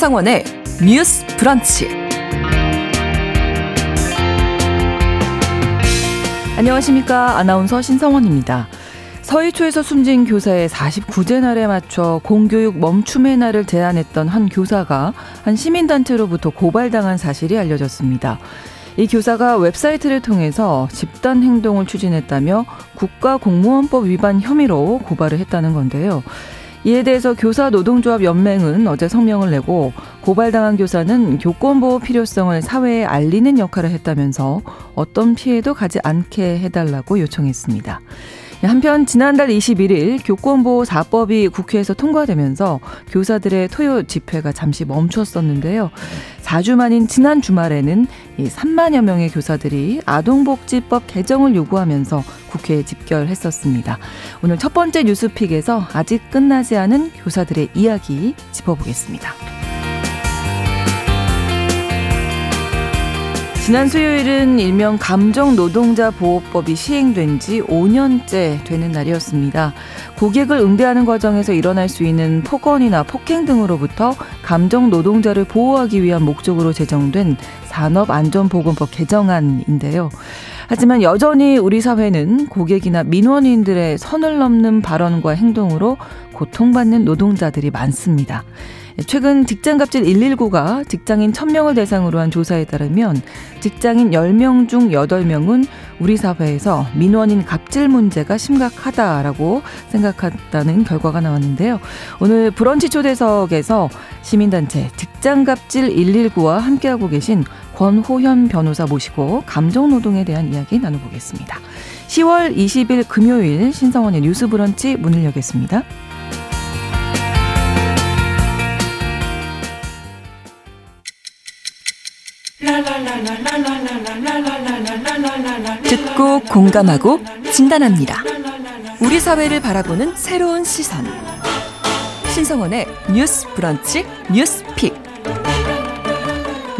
신성원의 뉴스 브런치. 안녕하십니까. 아나운서 신성원입니다. 서희초에서 숨진 교사의 49제 날에 맞춰 공교육 멈춤의 날을 제안했던 한 교사가 한 시민단체로부터 고발당한 사실이 알려졌습니다. 이 교사가 웹사이트를 통해서 집단 행동을 추진했다며 국가공무원법 위반 혐의로 고발을 했다는 건데요. 이에 대해서 교사 노동조합 연맹은 어제 성명을 내고 고발당한 교사는 교권보호 필요성을 사회에 알리는 역할을 했다면서 어떤 피해도 가지 않게 해달라고 요청했습니다. 한편 지난달 21일 교권보호 4법이 국회에서 통과되면서 교사들의 토요 집회가 잠시 멈췄었는데요. 4주 만인 지난 주말에는 3만여 명의 교사들이 아동복지법 개정을 요구하면서 국회에 집결했었습니다. 오늘 첫 번째 뉴스픽에서 아직 끝나지 않은 교사들의 이야기 짚어보겠습니다. 지난 수요일은 일명 감정 노동자 보호법이 시행된 지 5년째 되는 날이었습니다. 고객을 응대하는 과정에서 일어날 수 있는 폭언이나 폭행 등으로부터 감정 노동자를 보호하기 위한 목적으로 제정된 산업안전보건법 개정안인데요. 하지만 여전히 우리 사회는 고객이나 민원인들의 선을 넘는 발언과 행동으로 고통받는 노동자들이 많습니다. 최근 직장갑질 119가 직장인 1000명을 대상으로 한 조사에 따르면 직장인 10명 중 8명은 우리 사회에서 민원인 갑질 문제가 심각하다라고 생각한다는 결과가 나왔는데요. 오늘 브런치 초대석에서 시민단체 직장갑질 119와 함께하고 계신 권호현 변호사 모시고 감정노동에 대한 이야기 나눠보겠습니다. 10월 20일 금요일 신성원의 뉴스 브런치 문을 여겠습니다. 듣고 공감하고 진단합니다. 우리 사회를 바라보는 새로운 시선. 신성원의 뉴스 브런치 뉴스 픽.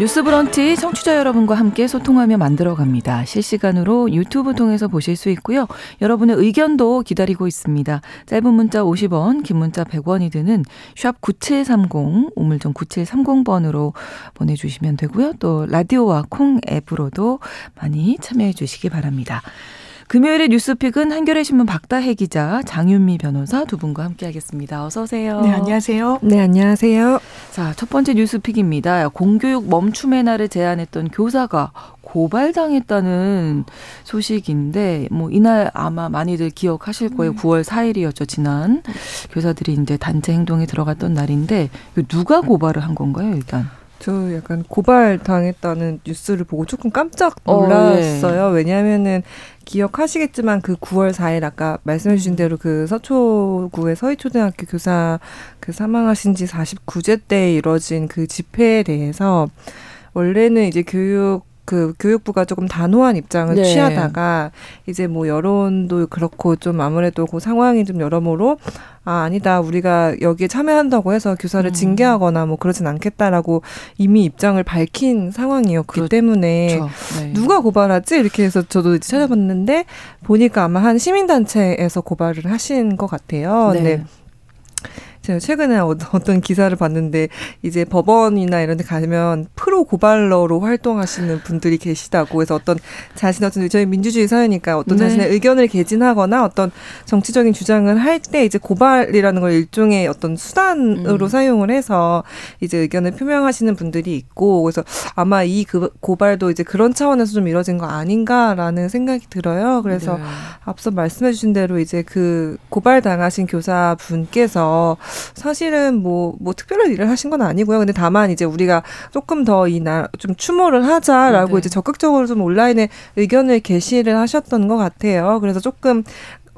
뉴스 브런치 청취자 여러분과 함께 소통하며 만들어 갑니다. 실시간으로 유튜브 통해서 보실 수 있고요. 여러분의 의견도 기다리고 있습니다. 짧은 문자 50원, 긴 문자 100원이 드는 샵 9730, 우물정 9730번으로 보내주시면 되고요. 또 라디오와 콩 앱으로도 많이 참여해 주시기 바랍니다. 금요일의 뉴스픽은 한겨레 신문 박다해 기자, 장윤미 변호사 두 분과 함께하겠습니다. 어서 오세요. 네, 안녕하세요. 네, 안녕하세요. 자, 첫 번째 뉴스픽입니다. 공교육 멈춤의 날을 제안했던 교사가 고발당했다는 소식인데 뭐 이날 아마 많이들 기억하실 거예요. 음. 9월 4일이었죠. 지난 교사들이 이제 단체 행동에 들어갔던 날인데 누가 고발을 한 건가요, 일단? 저 약간 고발 당했다는 뉴스를 보고 조금 깜짝 놀랐어요. 어, 네. 왜냐하면은 기억하시겠지만 그 9월 4일 아까 말씀해 주신 음. 대로 그 서초구의 서희초등학교 교사 그 사망하신 지 49제 때 이뤄진 그 집회에 대해서 원래는 이제 교육 그 교육부가 조금 단호한 입장을 네. 취하다가 이제 뭐 여론도 그렇고 좀 아무래도 그 상황이 좀 여러모로 아 아니다 우리가 여기에 참여한다고 해서 교사를 음. 징계하거나 뭐 그러진 않겠다라고 이미 입장을 밝힌 상황이었기 그렇죠. 때문에 네. 누가 고발하지 이렇게 해서 저도 이제 찾아봤는데 보니까 아마 한 시민단체에서 고발을 하신 것 같아요. 네. 네. 제가 최근에 어, 어떤 기사를 봤는데 이제 법원이나 이런 데 가면 프로 고발러로 활동하시는 분들이 계시다고 해서 어떤 자신 어떤 저희 민주주의 사회니까 어떤 네. 자신의 의견을 개진하거나 어떤 정치적인 주장을 할 때 이제 고발이라는 걸 일종의 어떤 수단으로 음. 사용을 해서 이제 의견을 표명하시는 분들이 있고 그래서 아마 이 그 고발도 이제 그런 차원에서 좀 이뤄진 거 아닌가라는 생각이 들어요. 그래서 네. 앞서 말씀해 주신 대로 이제 그 고발 당하신 교사 분께서 사실은 뭐, 뭐 특별한 일을 하신 건 아니고요. 근데 다만 이제 우리가 조금 더 이 날 좀 추모를 하자라고 네. 이제 적극적으로 좀 온라인에 의견을 게시를 하셨던 것 같아요. 그래서 조금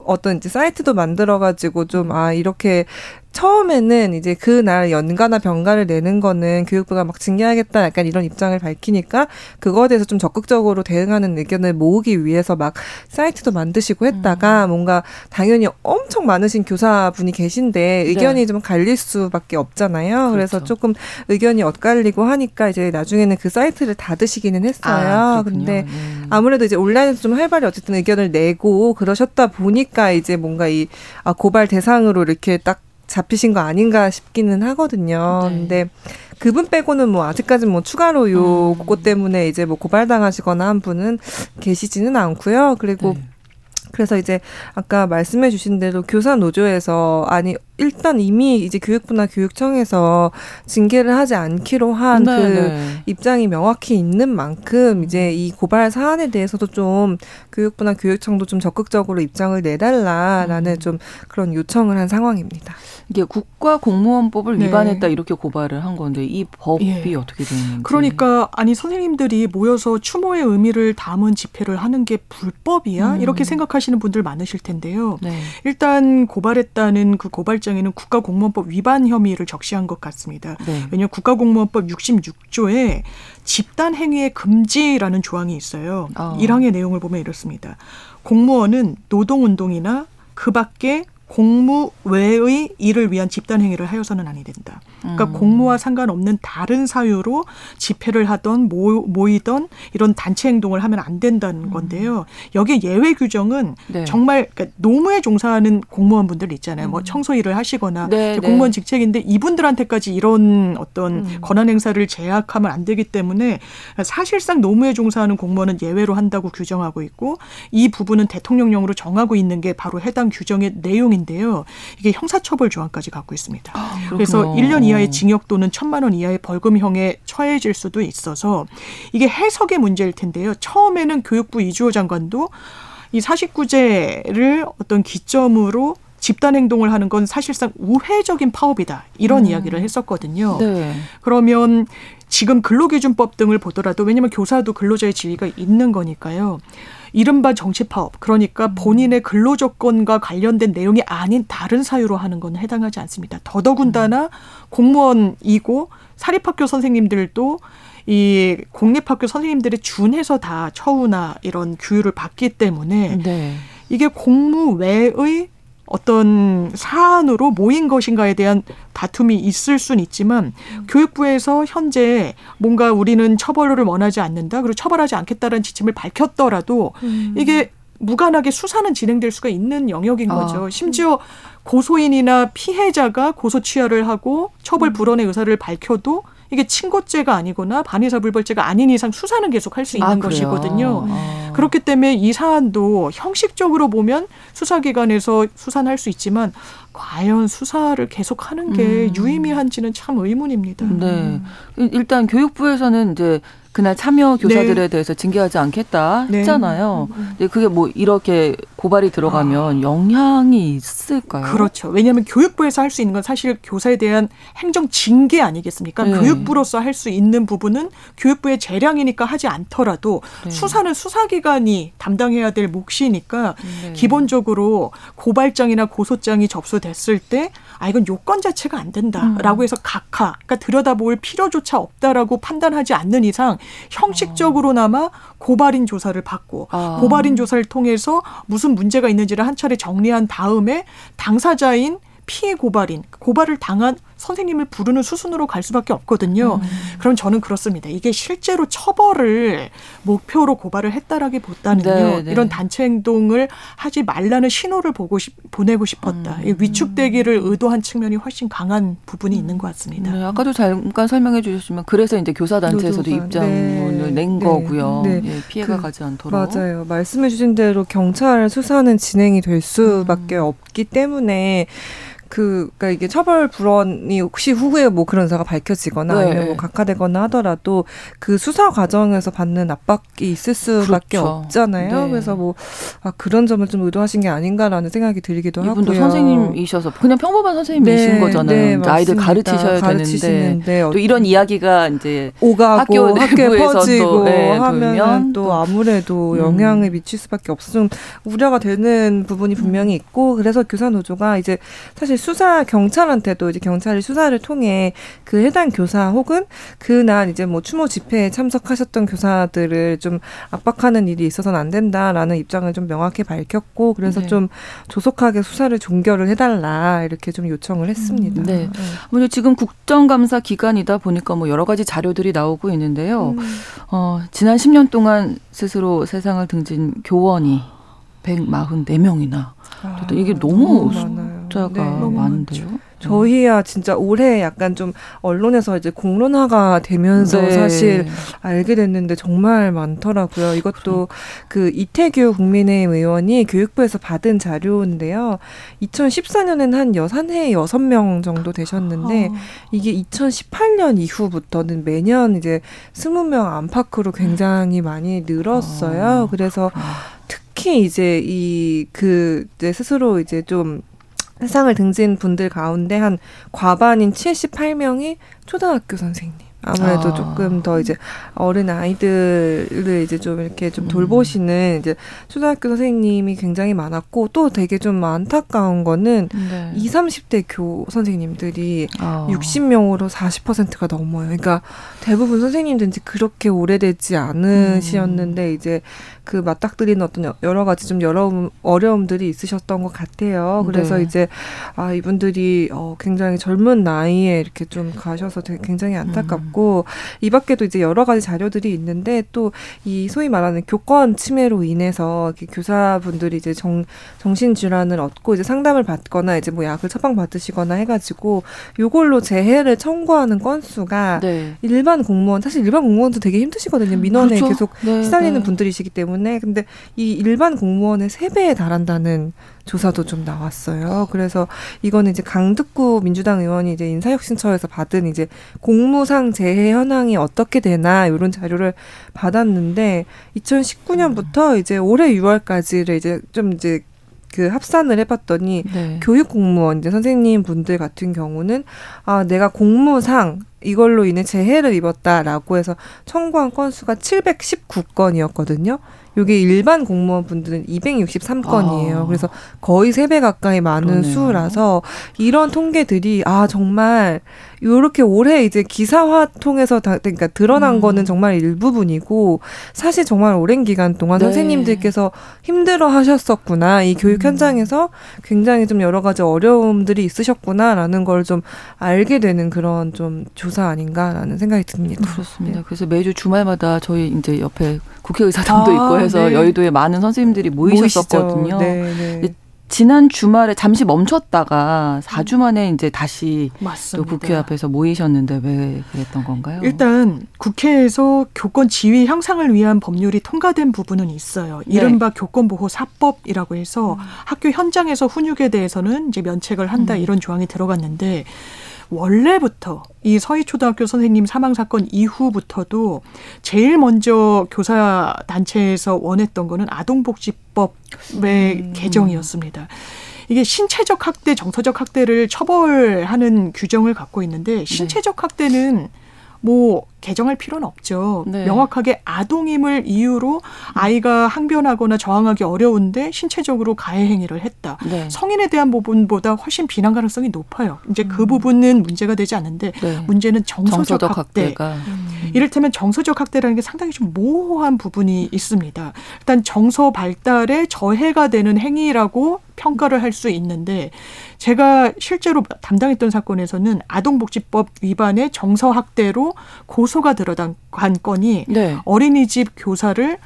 어떤 이제 사이트도 만들어가지고 좀, 아, 이렇게 처음에는 이제 그날 연가나 병가를 내는 거는 교육부가 막 징계하겠다 약간 이런 입장을 밝히니까 그거에 대해서 좀 적극적으로 대응하는 의견을 모으기 위해서 막 사이트도 만드시고 했다가 음. 뭔가 당연히 엄청 많으신 교사분이 계신데 의견이 네. 좀 갈릴 수밖에 없잖아요. 그렇죠. 그래서 조금 의견이 엇갈리고 하니까 이제 나중에는 그 사이트를 닫으시기는 했어요. 아, 근데 음. 아무래도 이제 온라인에서 좀 활발히 어쨌든 의견을 내고 그러셨다 보니까 이제 뭔가 이 아, 고발 대상으로 이렇게 딱 잡히신 거 아닌가 싶기는 하거든요. 네. 근데 그분 빼고는 뭐 아직까지 뭐 추가로 요것 음. 때문에 이제 뭐 고발당하시거나 한 분은 계시지는 않고요. 그리고 네. 그래서 이제 아까 말씀해 주신 대로 교사 노조에서 아니 일단 이미 이제 교육부나 교육청에서 징계를 하지 않기로 한그 네, 네. 입장이 명확히 있는 만큼 이제 이 고발 사안에 대해서도 좀 교육부나 교육청도 좀 적극적으로 입장을 내달라라는 음. 좀 그런 요청을 한 상황입니다. 이게 국가 공무원법을 네. 위반했다 이렇게 고발을 한 건데 이 법이 예. 어떻게 되는지. 그러니까 아니 선생님들이 모여서 추모의 의미를 담은 집회를 하는 게 불법이야? 음. 이렇게 생각하시는 분들 많으실 텐데요. 네. 일단 고발했다는 그 고발 장에는 국가공무원법 위반 혐의를 적시한 것 같습니다. 네. 왜냐하면 국가공무원법 66조에 집단 행위의 금지라는 조항이 있어요. 어. 1항의 내용을 보면 이렇습니다. 공무원은 노동운동이나 그 밖에 공무 외의 일을 위한 집단 행위를 하여서는 아니 된다. 그러니까 음. 공무와 상관없는 다른 사유로 집회를 하던 모, 모이던 이런 단체 행동을 하면 안 된다는 음. 건데요. 여기에 예외 규정은 네. 정말 그러니까 노무에 종사하는 공무원분들 있잖아요. 뭐 음. 뭐 청소 일을 하시거나 네, 네, 공무원 직책인데 이분들한테까지 이런 어떤 음. 권한 행사를 제약하면 안 되기 때문에 사실상 노무에 종사하는 공무원은 예외로 한다고 규정하고 있고 이 부분은 대통령령으로 정하고 있는 게 바로 해당 규정의 내용인 데요. 이게 형사처벌 조항까지 갖고 있습니다. 아, 그래서 1년 이하의 징역 또는 천만 원 이하의 벌금형에 처해질 수도 있어서 이게 해석의 문제일 텐데요. 처음에는 교육부 이주호 장관도 이 사십구제를 어떤 기점으로 집단 행동을 하는 건 사실상 우회적인 파업이다. 이런 음. 이야기를 했었거든요. 네. 그러면 지금 근로기준법 등을 보더라도 왜냐하면 교사도 근로자의 지위가 있는 거니까요. 이른바 정치 파업 그러니까 음. 본인의 근로 조건과 관련된 내용이 아닌 다른 사유로 하는 건 해당하지 않습니다. 더더군다나 음. 공무원이고 사립학교 선생님들도 이 공립학교 선생님들이 준해서 다 처우나 이런 규율을 받기 때문에 네. 이게 공무 외의 어떤 사안으로 모인 것인가에 대한 다툼이 있을 수는 있지만 음. 교육부에서 현재 뭔가 우리는 처벌을 원하지 않는다 그리고 처벌하지 않겠다라는 지침을 밝혔더라도 음. 이게 무관하게 수사는 진행될 수가 있는 영역인 아. 거죠. 심지어 고소인이나 피해자가 고소 취하를 하고 처벌 음. 불원의 의사를 밝혀도 이게 친고죄가 아니거나 반의사불벌죄가 아닌 이상 수사는 계속 할 수 있는 아, 것이거든요. 아. 그렇기 때문에 이 사안도 형식적으로 보면 수사기관에서 수사는 할 수 있지만 과연 수사를 계속하는 게 음. 유의미한지는 참 의문입니다. 네, 일단 교육부에서는 이제 그날 참여 교사들에 네. 대해서 징계하지 않겠다 네. 했잖아요. 네. 근데 그게 뭐 이렇게 고발이 들어가면 아. 영향이 있을까요? 그렇죠. 왜냐하면 교육부에서 할 수 있는 건 사실 교사에 대한 행정 징계 아니겠습니까? 네. 교육부로서 할 수 있는 부분은 교육부의 재량이니까 하지 않더라도 네. 수사는 수사기관이 담당해야 될 몫이니까 네. 기본적으로 고발장이나 고소장이 접수됐을 때 아 이건 요건 자체가 안 된다라고 음. 해서 각하 그러니까 들여다볼 필요조차 없다라고 판단하지 않는 이상 형식적으로나마 고발인 조사를 받고 아. 고발인 조사를 통해서 무슨 문제가 있는지를 한 차례 정리한 다음에 당사자인 피해 고발인 고발을 당한 선생님을 부르는 수순으로 갈 수밖에 없거든요. 음. 그럼 저는 그렇습니다. 이게 실제로 처벌을 목표로 고발을 했다라기보다는요. 네, 네. 이런 단체 행동을 하지 말라는 신호를 보고 싶, 보내고 싶었다. 음. 위축되기를 의도한 측면이 훨씬 강한 부분이 있는 것 같습니다. 네, 아까도 잠깐 설명해 주셨지만 그래서 이제 교사 단체에서도 입장을 네. 낸 네. 거고요. 네. 예, 피해가 그, 가지 않도록. 맞아요. 말씀해 주신 대로 경찰 수사는 진행이 될 수밖에 음. 없기 때문에 그, 그니까 이게 처벌 불원이 혹시 후에 뭐 그런 사가 밝혀지거나 네. 아니면 뭐 각하되거나 하더라도 그 수사 과정에서 받는 압박이 있을 수밖에 그렇죠. 없잖아요. 네. 그래서 뭐, 아, 그런 점을 좀 의도하신 게 아닌가라는 생각이 들기도 이분도 하고요. 선생님이셔서 그냥 평범한 선생님이신 네. 거잖아요. 네, 아이들 가르치셔야 되는데 또 이런 이야기가 이제 오가고 학교 학교에 퍼지고 네, 하면 또, 또 아무래도 음. 영향을 미칠 수밖에 없어 좀 우려가 되는 부분이 분명히 있고 그래서 교사 노조가 이제 사실 수사 경찰한테도 이제 경찰이 수사를 통해 그 해당 교사 혹은 그날 이제 뭐 추모 집회에 참석하셨던 교사들을 좀 압박하는 일이 있어서는 안 된다라는 입장을 좀 명확히 밝혔고 그래서 네. 좀 조속하게 수사를 종결을 해달라 이렇게 좀 요청을 했습니다. 음, 네. 네. 지금 국정감사 기간이다 보니까 뭐 여러 가지 자료들이 나오고 있는데요. 음. 어, 지난 10년 동안 스스로 세상을 등진 교원이 144명이나. 아, 이게 너무, 너무 숫자가 네. 많은데요. 저희야 진짜 올해 약간 좀 언론에서 이제 공론화가 되면서 네. 사실 알게 됐는데 정말 많더라고요. 이것도 그 이태규 국민의힘 의원이 교육부에서 받은 자료인데요. 2014년엔 한 여산해 여섯 명 정도 되셨는데 아. 이게 2018년 이후부터는 매년 이제 20명 안팎으로 굉장히 많이 늘었어요. 아. 그래서 특히 이제 이그 스스로 이제 좀 세상을 등진 분들 가운데 한 과반인 78명이 초등학교 선생님. 아무래도 아. 조금 더 이제 어린 아이들을 이제 좀 이렇게 좀 음. 돌보시는 이제 초등학교 선생님이 굉장히 많았고 또 되게 좀 안타까운 거는 네. 20, 30대 교 선생님들이 아. 60명으로 40%가 넘어요. 그러니까 대부분 선생님들이 그렇게 오래되지 않으시었는데 음. 이제 그 맞닥뜨리는 어떤 여러 가지 좀 여러 어려움들이 있으셨던 것 같아요. 그래서 네. 이제 아 이분들이 어 굉장히 젊은 나이에 이렇게 좀 가셔서 되게 굉장히 안타깝고 음. 이 밖에도 이제 여러 가지 자료들이 있는데 또 이 소위 말하는 교권 침해로 인해서 교사분들이 이제 정 정신 질환을 얻고 이제 상담을 받거나 이제 뭐 약을 처방 받으시거나 해가지고 요걸로 재해를 청구하는 건수가 네. 일반 공무원 사실 일반 공무원도 되게 힘드시거든요. 민원에 그렇죠? 계속 네, 시달리는 네. 분들이시기 때문에. 때문에 근데 이 일반 공무원의 세 배에 달한다는 조사도 좀 나왔어요. 그래서 이거는 이제 강득구 민주당 의원이 이제 인사혁신처에서 받은 이제 공무상 재해 현황이 어떻게 되나 이런 자료를 받았는데 2019년부터 이제 올해 6월까지를 이제 좀 이제 그 합산을 해봤더니 네. 교육 공무원 이제 선생님 분들 같은 경우는 아 내가 공무상 이걸로 인해 재해를 입었다라고 해서 청구한 건수가 719건이었거든요. 요게 일반 공무원 분들은 263건이에요. 아. 그래서 거의 세 배 가까이 많은 그러네요. 수라서 이런 통계들이 아 정말 요렇게 올해 이제 기사화 통해서 다 그러니까 드러난 음. 거는 정말 일부분이고 사실 정말 오랜 기간 동안 네. 선생님들께서 힘들어 하셨었구나. 이 교육 음. 현장에서 굉장히 좀 여러 가지 어려움들이 있으셨구나라는 걸 좀 알게 되는 그런 좀 조사 아닌가라는 생각이 듭니다. 그렇습니다. 네. 그래서 매주 주말마다 저희 이제 옆에 국회의사당도 아, 있고 해서 네. 여의도에 많은 선생님들이 모이셨었거든요. 지난 주말에 잠시 멈췄다가 4주 만에 이제 다시 맞습니다. 또 국회 앞에서 모이셨는데 왜 그랬던 건가요? 일단 국회에서 교권 지위 향상을 위한 법률이 통과된 부분은 있어요. 네. 이른바 네. 교권보호 사법이라고 해서 음. 학교 현장에서 훈육에 대해서는 이제 면책을 한다 음. 이런 조항이 들어갔는데 원래부터 이 서희초등학교 선생님 사망 사건 이후부터도 제일 먼저 교사 단체에서 원했던 거는 아동복지법의 음. 개정이었습니다. 이게 신체적 학대, 정서적 학대를 처벌하는 규정을 갖고 있는데 네. 신체적 학대는 뭐 개정할 필요는 없죠. 네. 명확하게 아동임을 이유로 아이가 항변하거나 저항하기 어려운데 신체적으로 가해 행위를 했다. 네. 성인에 대한 부분보다 훨씬 비난 가능성이 높아요. 이제 그 음. 부분은 문제가 되지 않는데 네. 문제는 정서적, 정서적 학대. 음. 이를테면 정서적 학대라는 게 상당히 좀 모호한 부분이 있습니다. 일단 정서 발달에 저해가 되는 행위라고 평가를 할 수 있는데 제가 실제로 담당했던 사건에서는 아동복지법 위반의 정서 학대로 고소가 들어간 건이 네. 어린이집 교사를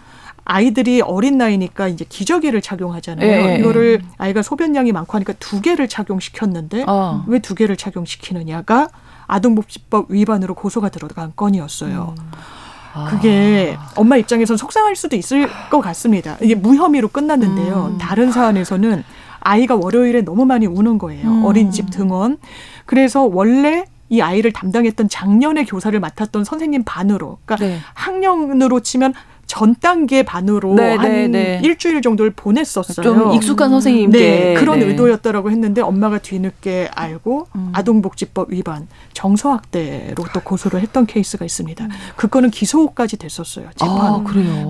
아이들이 어린 나이니까 이제 기저귀를 착용하잖아요. 네. 이거를 아이가 소변량이 많고 하니까 두 개를 착용시켰는데 어. 왜두 개를 착용시키느냐가 아동복지법 위반으로 고소가 들어간 건이었어요. 음. 그게 엄마 입장에서는 속상할 수도 있을 것 같습니다. 이게 무혐의로 끝났는데요. 음. 다른 사안에서는 아이가 월요일에 너무 많이 우는 거예요. 음. 어린이집 등원. 그래서 원래 이 아이를 담당했던 작년에 교사를 맡았던 선생님 반으로, 그러니까 네. 학년으로 치면 전 단계 반으로 네, 한 네, 네. 일주일 정도를 보냈었어요. 좀 익숙한 선생님께 네, 그런 네. 의도였다라고 했는데 엄마가 뒤늦게 알고 음. 아동복지법 위반, 정서학대로 또 고소를 했던 케이스가 있습니다. 음. 그 건은 기소까지 됐었어요. 재판. 아,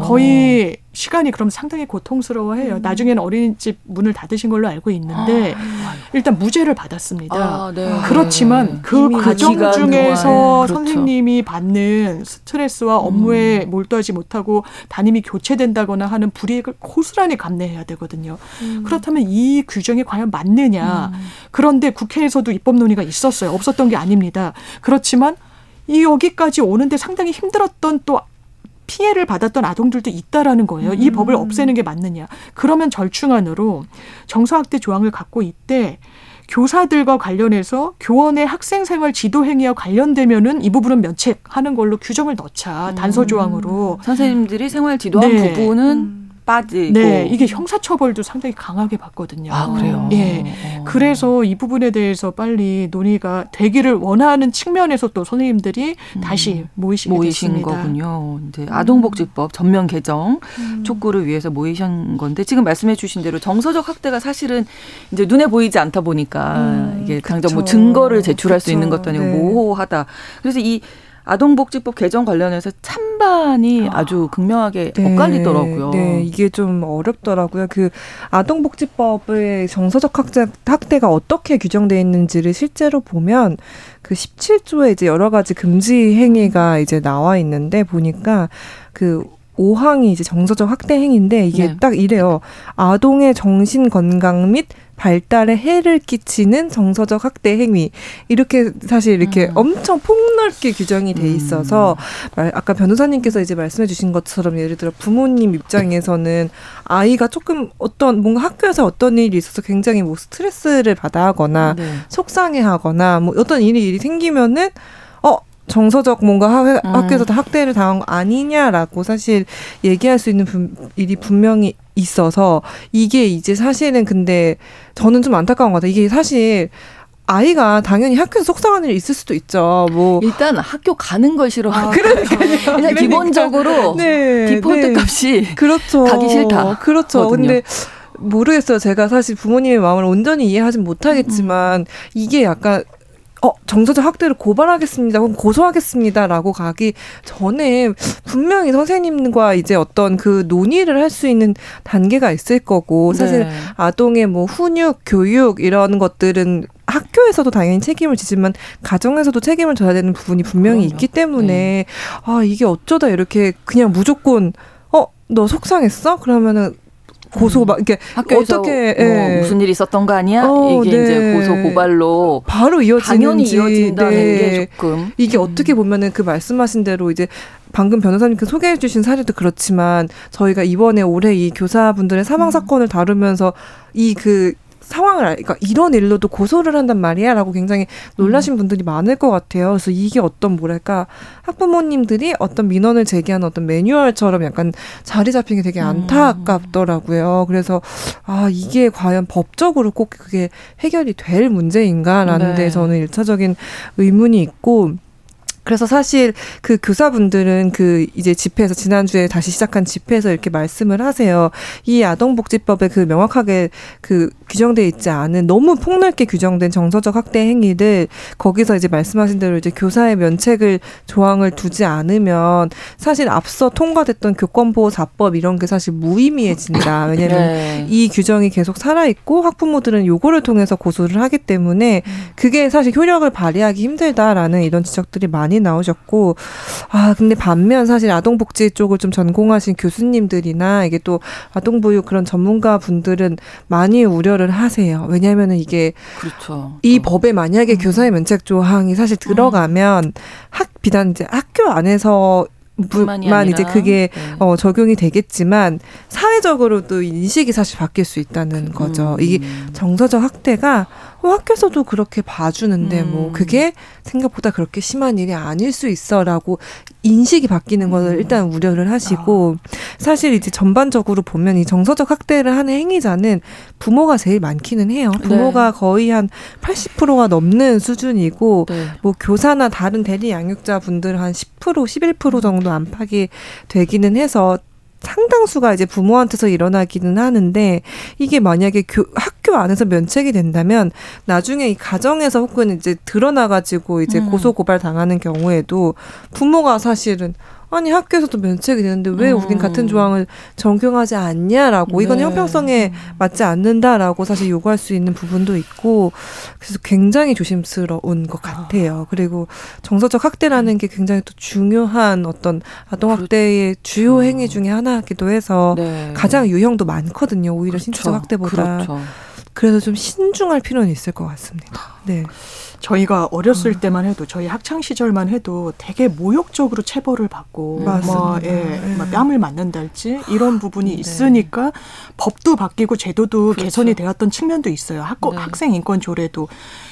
거의 시간이 그럼 상당히 고통스러워해요. 음. 나중에는 어린이집 문을 닫으신 걸로 알고 있는데 아, 일단 무죄를 받았습니다. 아, 네. 그렇지만 그 과정 중에서 그렇죠. 선생님이 받는 스트레스와 업무에 음. 몰두하지 못하고 담임이 교체된다거나 하는 불이익을 고스란히 감내해야 되거든요. 음. 그렇다면 이 규정이 과연 맞느냐? 음. 그런데 국회에서도 입법 논의가 있었어요. 없었던 게 아닙니다. 그렇지만 이 여기까지 오는데 상당히 힘들었던 또 피해를 받았던 아동들도 있다라는 거예요. 이 법을 음. 없애는 게 맞느냐. 그러면 절충안으로 정서학대 조항을 갖고 있대 교사들과 관련해서 교원의 학생 생활 지도 행위와 관련되면은 이 부분은 면책하는 걸로 규정을 넣자 단서 조항으로 음. 선생님들이 생활 지도한 네. 부분은 음. 빠지고. 네, 이게 형사처벌도 상당히 강하게 받거든요. 아 그래요. 예, 어. 그래서 이 부분에 대해서 빨리 논의가 되기를 원하는 측면에서 또 선생님들이 음. 다시 모이시게 모이신 됐습니다. 거군요. 이제 아동복지법 전면 개정 음. 촉구를 위해서 모이신 건데 지금 말씀해주신 대로 정서적 학대가 사실은 이제 눈에 보이지 않다 보니까 음, 이게 당장 뭐 증거를 제출할 그쵸. 수 있는 것도 아니고 네. 모호하다. 그래서 이 아동복지법 개정 관련해서 찬반이 아. 주 극명하게 네. 엇갈리더라고요. 네, 이게 좀 어렵더라고요. 그 아동복지법의 정서적 학대, 학대가 어떻게 규정되어 있는지를 실제로 보면 그 17조에 이제 여러 가지 금지 행위가 이제 나와 있는데 보니까 그 5항이 이제 정서적 학대 행위인데 이게 네. 딱 이래요. 아동의 정신 건강 및 발달에 해를 끼치는 정서적 학대 행위 이렇게 사실 이렇게 음. 엄청 폭넓게 규정이 돼 있어서 음. 아까 변호사님께서 이제 말씀해 주신 것처럼 예를 들어 부모님 입장에서는 아이가 조금 어떤 뭔가 학교에서 어떤 일이 있어서 굉장히 뭐 스트레스를 받아 하거나 네. 속상해 하거나 뭐 어떤 일이 일이 생기면은 어 정서적 뭔가 학, 음. 학교에서 학대를 당한 거 아니냐라고 사실 얘기할 수 있는 분, 일이 분명히 있어서 이게 이제 사실은 근데 저는 좀 안타까운 것 같아요. 이게 사실 아이가 당연히 학교에서 속상한 일이 있을 수도 있죠. 뭐 일단 학교 가는 걸 싫어. 아, 그러니까요. 그냥 기본적으로 네, 디폴트 네. 값이 그렇죠. 가기 싫다. 그렇죠. 거든요. 근데 모르겠어요. 제가 사실 부모님의 마음을 온전히 이해하진 못하겠지만 음. 이게 약간 어, 정서적 학대를 고발하겠습니다. 혹은 고소하겠습니다라고 가기 전에 분명히 선생님과 이제 어떤 그 논의를 할 수 있는 단계가 있을 거고 사실 네. 아동의 뭐 훈육, 교육 이런 것들은 학교에서도 당연히 책임을 지지만 가정에서도 책임을 져야 되는 부분이 분명히 그럼요. 있기 때문에 네. 아 이게 어쩌다 이렇게 그냥 무조건 어 너 속상했어? 그러면은 고소 막 이렇게 학교에서 어떻게 뭐 예. 무슨 일이 있었던 거 아니야? 어, 이게 네. 이제 고소 고발로 바로 이어지는지 당연히 이어진다는 네. 게 조금 이게 음. 어떻게 보면은 그 말씀하신 대로 이제 방금 변호사님께 소개해 주신 사례도 그렇지만 저희가 이번에 올해 이 교사분들의 사망 음. 사건을 다루면서 이그 상황을 그러니까 이런 일로도 고소를 한단 말이야라고 굉장히 놀라신 음. 분들이 많을 것 같아요. 그래서 이게 어떤 뭐랄까 학부모님들이 어떤 민원을 제기하는 어떤 매뉴얼처럼 약간 자리 잡힌 게 되게 음. 안타깝더라고요. 그래서 아 이게 과연 법적으로 꼭 그게 해결이 될 문제인가라는 데 네. 저는 일차적인 의문이 있고 그래서 사실 그 교사분들은 그 이제 집회에서 지난주에 다시 시작한 집회에서 이렇게 말씀을 하세요. 이 아동복지법에 그 명확하게 그 규정돼 있지 않은 너무 폭넓게 규정된 정서적 학대 행위들 거기서 이제 말씀하신 대로 이제 교사의 면책을 조항을 두지 않으면 사실 앞서 통과됐던 교권보호사법 이런 게 사실 무의미해진다. 왜냐면 네. 이 규정이 계속 살아 있고 학부모들은 요거를 통해서 고소를 하기 때문에 그게 사실 효력을 발휘하기 힘들다라는 이런 지적들이 많이 나오셨고 아 근데 반면 사실 아동복지 쪽을 좀 전공하신 교수님들이나 이게 또 아동보육 그런 전문가 분들은 많이 우려 를 하세요. 왜냐하면은 이게 그렇죠. 이 어. 법에 만약에 음. 교사의 면책 조항이 사실 들어가면 음. 학 비단 이제 학교 안에서 만 이제 그게 네. 어, 적용이 되겠지만 사회적으로도 인식이 사실 바뀔 수 있다는 거죠. 음. 이게 정서적 학대가 어, 학교에서도 그렇게 봐주는데 뭐 음. 뭐 그게 생각보다 그렇게 심한 일이 아닐 수 있어라고 인식이 바뀌는 것을 음. 일단 우려를 하시고 아. 사실 이제 전반적으로 보면 이 정서적 학대를 하는 행위자는 부모가 제일 많기는 해요. 부모가 네. 거의 한 80%가 넘는 수준이고 네. 뭐 교사나 다른 대리 양육자 분들 한 10% 11% 정도 안팎이 되기는 해서 상당수가 이제 부모한테서 일어나기는 하는데 이게 만약에 교, 학교 안에서 면책이 된다면 나중에 이 가정에서 혹은 이제 드러나가지고 이제 음. 고소 고발 당하는 경우에도 부모가 사실은 아니 학교에서도 면책이 되는데 왜 음. 우린 같은 조항을 적용하지 않냐라고 이건 네. 형평성에 맞지 않는다라고 사실 요구할 수 있는 부분도 있고 그래서 굉장히 조심스러운 것 같아요. 아. 그리고 정서적 학대라는 게 굉장히 또 중요한 어떤 아동 학대의 그렇죠. 주요 행위 중의 하나이기도 해서 네. 가장 유형도 많거든요. 오히려 그렇죠. 신체적 학대보다. 그렇죠. 그래서 좀 신중할 필요는 있을 것 같습니다. 네. 저희가 어렸을 음. 때만 해도 저희 학창 시절만 해도 되게 모욕적으로 체벌을 받고 뭐 예, 네. 뭐 뺨을 맞는달지 이런 부분이 네. 있으니까 법도 바뀌고 제도도 그렇죠. 개선이 되었던 측면도 있어요. 학, 네. 학생 인권 조례도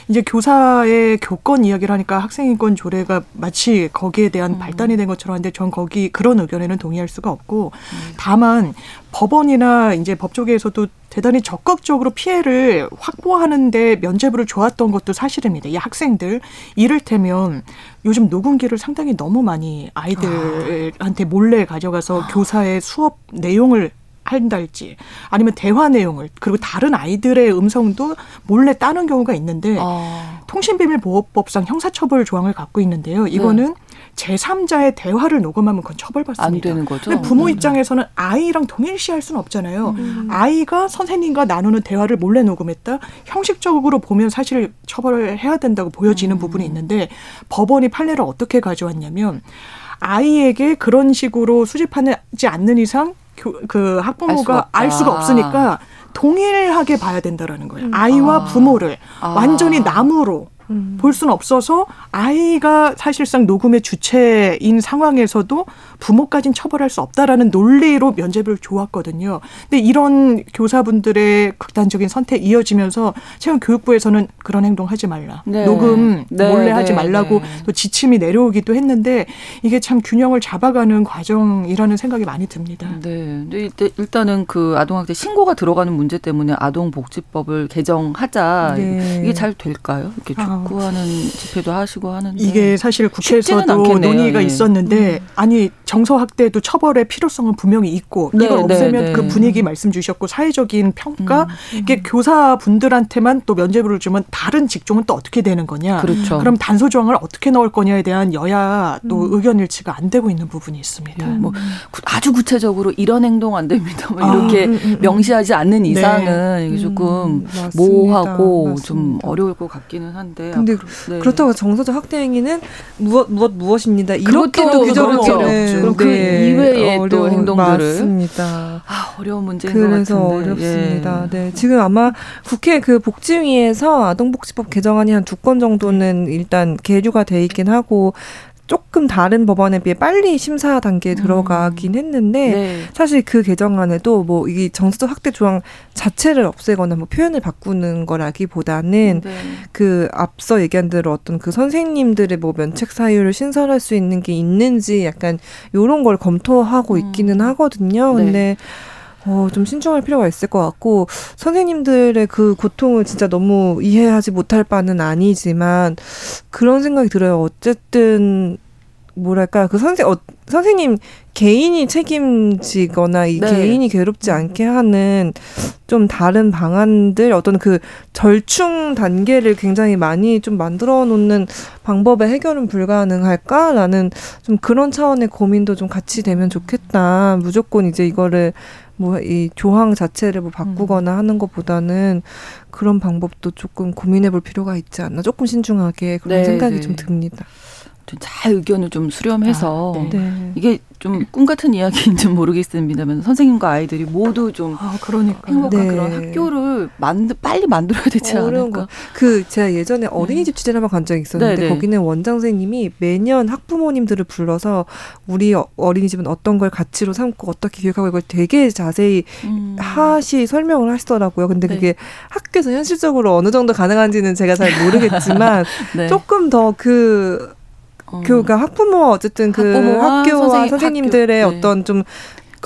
이제 교사의 교권 이야기를 하니까 학생인권 조례가 마치 거기에 대한 음. 발단이 된 것처럼 하는데 전 거기 그런 의견에는 동의할 수가 없고 음. 다만 법원이나 이제 법조계에서도 대단히 적극적으로 피해를 확보하는데 면죄부를 좋았던 것도 사실입니다. 이 학생들 이를테면 요즘 녹음기를 상당히 너무 많이 아이들한테 몰래 가져가서 아. 교사의 수업 내용을 한달지 아니면 대화 내용을 그리고 다른 아이들의 음성도 몰래 따는 경우가 있는데 어. 통신비밀보호법상 형사처벌 조항을 갖고 있는데요. 이거는 네. 제3자의 대화를 녹음하면 그건 처벌받습니다. 안 되는 거죠. 근데 부모 음. 입장에서는 아이랑 동일시할 수는 없잖아요. 음. 아이가 선생님과 나누는 대화를 몰래 녹음했다. 형식적으로 보면 사실 처벌을 해야 된다고 보여지는 음. 부분이 있는데 법원이 판례를 어떻게 가져왔냐면 아이에게 그런 식으로 수집하지 않는 이상 교, 그 학부모가 알, 알 수가 없으니까 동일하게 봐야 된다라는 거예요. 음. 아이와 아. 부모를 아. 완전히 남으로 음. 볼 수는 없어서 아이가 사실상 녹음의 주체인 상황에서도 부모까지는 처벌할 수 없다라는 논리로 면죄부를 줘왔거든요. 근데 이런 교사분들의 극단적인 선택 이어지면서 최근 교육부에서는 그런 행동 하지 말라. 네. 녹음 네. 몰래 네. 하지 말라고 네. 또 지침이 내려오기도 했는데 이게 참 균형을 잡아가는 과정이라는 생각이 많이 듭니다. 네. 근데 일단은 그 아동학대 신고가 들어가는 문제 때문에 아동복지법을 개정하자. 네. 이게 잘 될까요? 이렇게 아. 촉구하는 집회도 하시고 하는데 이게 사실 국회에서도 논의가 예. 있었는데 음. 아니 정서 학대도 처벌의 필요성은 분명히 있고 네, 이걸 네, 없애면 네, 그 분위기 말씀 주셨고 사회적인 평가 음. 이게 교사분들한테만 또 면죄부를 주면 다른 직종은 또 어떻게 되는 거냐 그렇죠. 그럼 단서 조항을 어떻게 넣을 거냐에 대한 여야 또 음. 의견 일치가 안 되고 있는 부분이 있습니다. 뭐 아주 구체적으로 이런 행동 안 됩니다. 뭐 이렇게 아, 음, 음, 음. 명시하지 않는 네. 이상은 이게 조금 모호하고 맞습니다. 좀 어려울 것 같기는 한데 근데 네. 그렇다고 정서적 학대 행위는 무엇 무엇 무엇입니다. 이렇게도 규정을 어렵죠. 그 네. 이외의 어려운, 또 행동들을 맞습니다. 아, 어려운 문제인 그래서 것 같은데. 어렵습니다. 예. 네. 지금 아마 국회 그 복지위에서 아동복지법 개정안이 한 두 건 정도는 일단 계류가 돼 있긴 하고 조금 다른 법안에 비해 빨리 심사 단계에 음. 들어가긴 했는데 네. 사실 그 개정안에도 뭐 이 정서적 학대 조항 자체를 없애거나 뭐 표현을 바꾸는 거라기보다는 네. 그 앞서 얘기한 대로 어떤 그 선생님들의 뭐 면책 사유를 신설할 수 있는 게 있는지 약간 요런 걸 검토하고 음. 있기는 하거든요. 네. 근데 어, 좀 신중할 필요가 있을 것 같고, 선생님들의 그 고통을 진짜 너무 이해하지 못할 바는 아니지만, 그런 생각이 들어요. 어쨌든, 뭐랄까, 그 선생, 어, 선생님 개인이 책임지거나 이 네. 개인이 괴롭지 않게 하는 좀 다른 방안들, 어떤 그 절충 단계를 굉장히 많이 좀 만들어 놓는 방법의 해결은 불가능할까라는 좀 그런 차원의 고민도 좀 같이 되면 좋겠다. 무조건 이제 이거를 뭐 이 조항 자체를 뭐 바꾸거나 음. 하는 것보다는 그런 방법도 조금 고민해 볼 필요가 있지 않나 조금 신중하게 그런 네, 생각이 네. 좀 듭니다. 잘 의견을 좀 수렴해서 아, 네. 이게 좀 꿈 같은 이야기인지 모르겠습니다만 선생님과 아이들이 모두 좀 아, 그러니까. 행복한 네. 그런 학교를 만들 빨리 만들어야 되지 않을까? 그 제가 예전에 어린이집 네. 취재를 한번 간 적이 있었는데 네네. 네. 거기는 원장 선생님이 매년 학부모님들을 불러서 우리 어, 어린이집은 어떤 걸 가치로 삼고 어떻게 교육하고 이걸 되게 자세히 음. 하시 설명을 하시더라고요. 근데 네. 그게 학교에서 현실적으로 어느 정도 가능한지는 제가 잘 모르겠지만 네. 조금 더그 어. 교가 학부모와 어쨌든 그 학교와 선생님, 들의. 네. 어떤 좀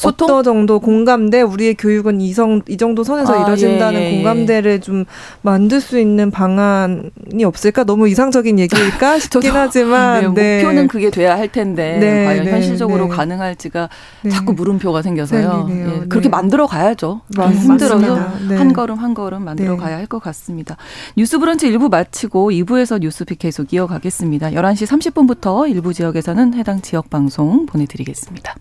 소통? 어떤 정도 공감대? 우리의 교육은 이성 이 정도 선에서 아, 이루어진다는 예, 예, 예. 공감대를 좀 만들 수 있는 방안이 없을까? 너무 이상적인 얘기일까? 싶긴 하지만 네, 목표는 그게 돼야 할 텐데 네, 과연 네, 현실적으로 네. 가능할지가 네. 자꾸 물음표가 생겨서요. 네, 예, 그렇게 만들어 가야죠. 힘들어도 한 걸음 한 걸음 만들어 가야 할 것 같습니다. 뉴스브런치 1부 마치고 2부에서 뉴스픽 계속 이어가겠습니다. 11시 30분부터 일부 지역에서는 해당 지역 방송 보내드리겠습니다.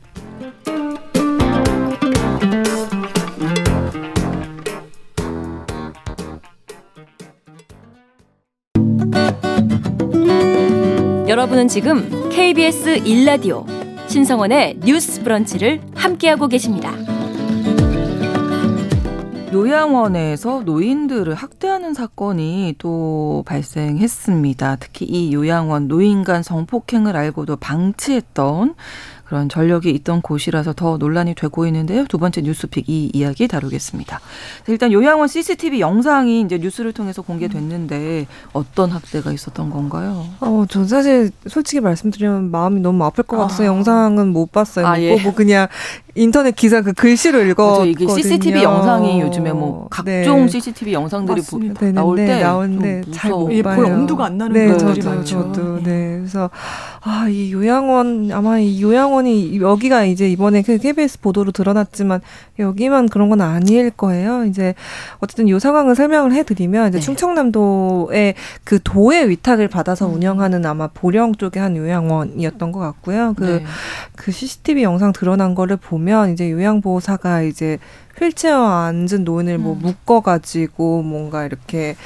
여러분은 지금 KBS 1라디오 신성원의 뉴스 브런치를 함께하고 계십니다. 요양원에서 노인들을 학대하는 사건이 또 발생했습니다. 특히 이 요양원 노인 간 성폭행을 알고도 방치했던 그런 전력이 있던 곳이라서 더 논란이 되고 있는데요. 두 번째 뉴스픽 이 이야기 다루겠습니다. 일단 요양원 CCTV 영상이 이제 뉴스를 통해서 공개됐는데 어떤 학대가 있었던 건가요? 어, 전 사실 솔직히 말씀드리면 마음이 너무 아플 것 같아서 아. 영상은 못 봤어요. 아, 예. 뭐 그냥 인터넷 기사 그 글씨로 읽어. 이게 CCTV 영상이 요즘에 뭐 네. 각종 네. CCTV 영상들이 부, 나올 때 나오는데 잘못 예, 봐요. 볼 엄두가 안 나는 네, 저도, 많죠. 저도 네. 그래서 아 이 요양원 아마 이 요양원이 여기가 이제 이번에 그 KBS 보도로 드러났지만 여기만 그런 건 아닐 거예요. 이제 어쨌든 요 상황을 설명을 해드리면 이제 네. 충청남도의 그 도의 위탁을 받아서 음. 운영하는 아마 보령 쪽의 한 요양원이었던 것 같고요. 그그 네. 그 CCTV 영상 드러난 거를 보면 이제 요양보호사가 이제 휠체어 앉은 노인을 뭐 음. 묶어가지고 뭔가 이렇게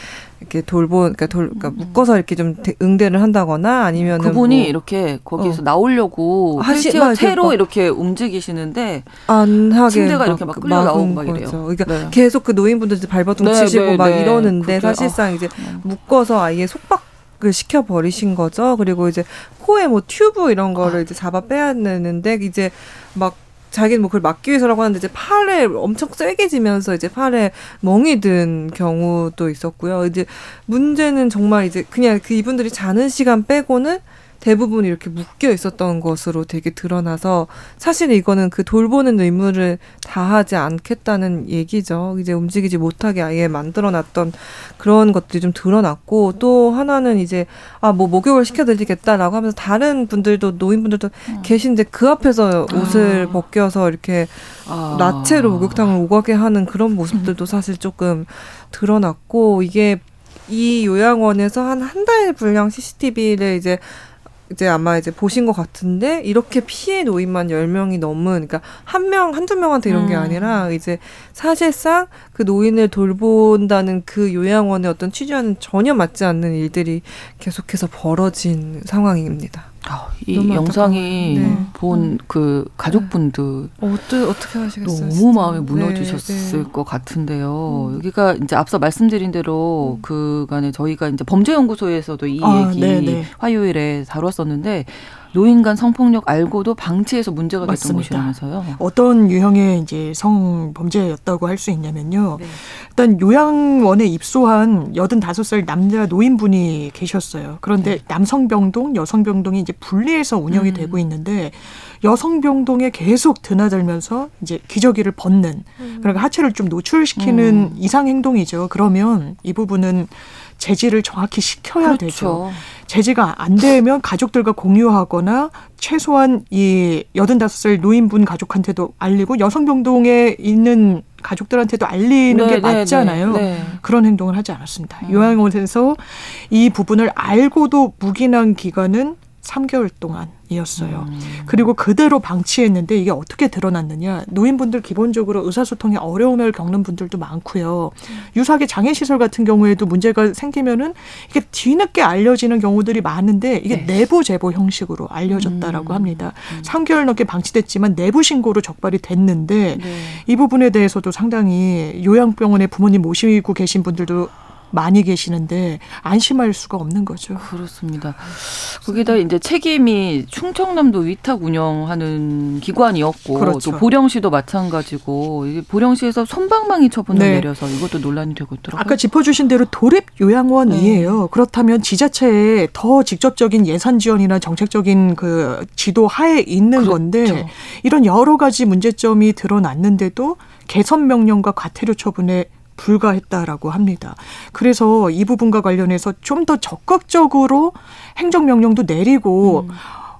이렇게 돌보, 그러니까 돌, 그러니까 음. 묶어서 이렇게 좀 응대를 한다거나 아니면 그분이 뭐, 이렇게 거기서 어. 나오려고 하시, 휠체어 채로 이렇게 움직이시는데 안 하게 침대가 이렇게 막 끌려 나오고 막 이래요. 그러니까 네. 계속 그 노인분들 발버둥 네, 치시고 네, 막 네. 이러는데 사실상 어. 이제 음. 묶어서 아예 속박 을 시켜 버리신 거죠. 그리고 이제 코에 뭐 튜브 이런 거를 아. 이제 잡아 빼야 되는데 이제 막 자기는 뭐 그걸 막기 위해서라고 하는데 이제 팔에 엄청 세게 지면서 이제 팔에 멍이 든 경우도 있었고요. 이제 문제는 정말 이제 그냥 그 이분들이 자는 시간 빼고는 대부분 이렇게 묶여 있었던 것으로 되게 드러나서 사실 이거는 그 돌보는 의무를 다하지 않겠다는 얘기죠. 이제 움직이지 못하게 아예 만들어 놨던 그런 것들이 좀 드러났고 또 하나는 이제 아 뭐 목욕을 시켜드리겠다라고 하면서 다른 분들도 노인분들도 음. 계신데 그 앞에서 옷을 아. 벗겨서 이렇게 아. 나체로 목욕탕을 오가게 하는 그런 모습들도 사실 조금 드러났고 이게 이 요양원에서 한 한 달 분량 CCTV를 이제 이제 아마 이제 보신 것 같은데 이렇게 피해 노인만 열명이 넘은 그러니까 한 명, 한두 명한테 이런 게 음. 아니라 이제 사실상 그 노인을 돌본다는 그 요양원의 어떤 취지와는 전혀 맞지 않는 일들이 계속해서 벌어진 상황입니다. 아, 이 영상이 네. 본그 가족분들 어, 어떻게 어떻게 하시겠어요? 너무 진짜. 마음이 무너지셨을 네, 네. 것 같은데요. 음. 여기가 이제 앞서 말씀드린 대로 음. 그간에 저희가 이제 범죄연구소에서도 이 아, 얘기 네네. 네. 화요일에 다뤘었는데 노인 간 성폭력 알고도 방치해서 문제가 됐던 것이라면서요. 어떤 유형의 이제 성범죄였다고 할 수 있냐면요. 네. 일단 요양원에 입소한 85살 남자 노인분이 계셨어요. 그런데 네. 남성병동, 여성병동이 이제 분리해서 운영이 음. 되고 있는데 여성병동에 계속 드나들면서 이제 기저귀를 벗는 음. 그러니까 하체를 좀 노출시키는 음. 이상 행동이죠. 그러면 이 부분은 제지를 정확히 시켜야 그렇죠. 되죠. 제지가 안 되면 가족들과 공유하거나 최소한 이 여든다섯 살 노인분 가족한테도 알리고 여성병동에 있는 가족들한테도 알리는 네, 게 네, 맞잖아요. 네, 네, 그런 행동을 하지 않았습니다. 음. 요양원에서 이 부분을 알고도 묵인한 기간은 3개월 동안이었어요. 음. 그리고 그대로 방치했는데 이게 어떻게 드러났느냐. 노인분들 기본적으로 의사소통에 어려움을 겪는 분들도 많고요. 유사하게 장애시설 같은 경우에도 문제가 생기면은 이게 뒤늦게 알려지는 경우들이 많은데 이게 네. 내부 제보 형식으로 알려졌다라고 음. 합니다. 음. 3개월 넘게 방치됐지만 내부 신고로 적발이 됐는데 네. 이 부분에 대해서도 상당히 요양병원에 부모님 모시고 계신 분들도 많이 계시는데 안심할 수가 없는 거죠. 그렇습니다. 거기다 이제 책임이 충청남도 위탁 운영하는 기관이었고 그렇죠. 또 보령시도 마찬가지고 보령시에서 손방망이 처분을 네. 내려서 이것도 논란이 되고 있더라고요. 아까 짚어주신 대로 도립 요양원이에요. 네. 그렇다면 지자체에 더 직접적인 예산 지원이나 정책적인 그 지도 하에 있는 그렇죠. 건데 이런 여러 가지 문제점이 드러났는데도 개선 명령과 과태료 처분에 불가했다라고 합니다. 그래서 이 부분과 관련해서 좀 더 적극적으로 행정명령도 내리고 음.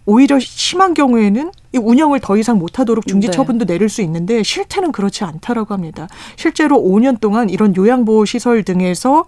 오히려 심한 경우에는 이 운영을 더 이상 못하도록 중지 네. 처분도 내릴 수 있는데 실태는 그렇지 않다라고 합니다. 실제로 5년 동안 이런 요양보호 시설 등에서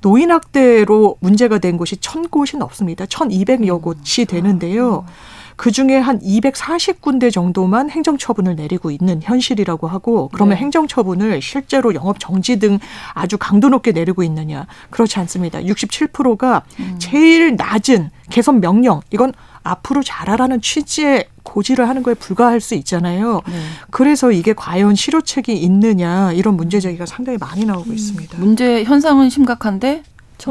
노인 학대로 문제가 된 곳이 천 곳이 넘습니다. 천이백여 음. 곳이 되는데요. 음. 그 중에 한 240군데 정도만 행정처분을 내리고 있는 현실이라고 하고 그러면 네. 행정처분을 실제로 영업 정지 등 아주 강도 높게 내리고 있느냐 그렇지 않습니다. 67%가 음. 제일 낮은 개선 명령 이건 앞으로 잘하라는 취지의 고지를 하는 거에 불과할 수 있잖아요. 네. 그래서 이게 과연 실효책이 있느냐 이런 문제 제기가 상당히 많이 나오고 음. 있습니다. 문제 현상은 심각한데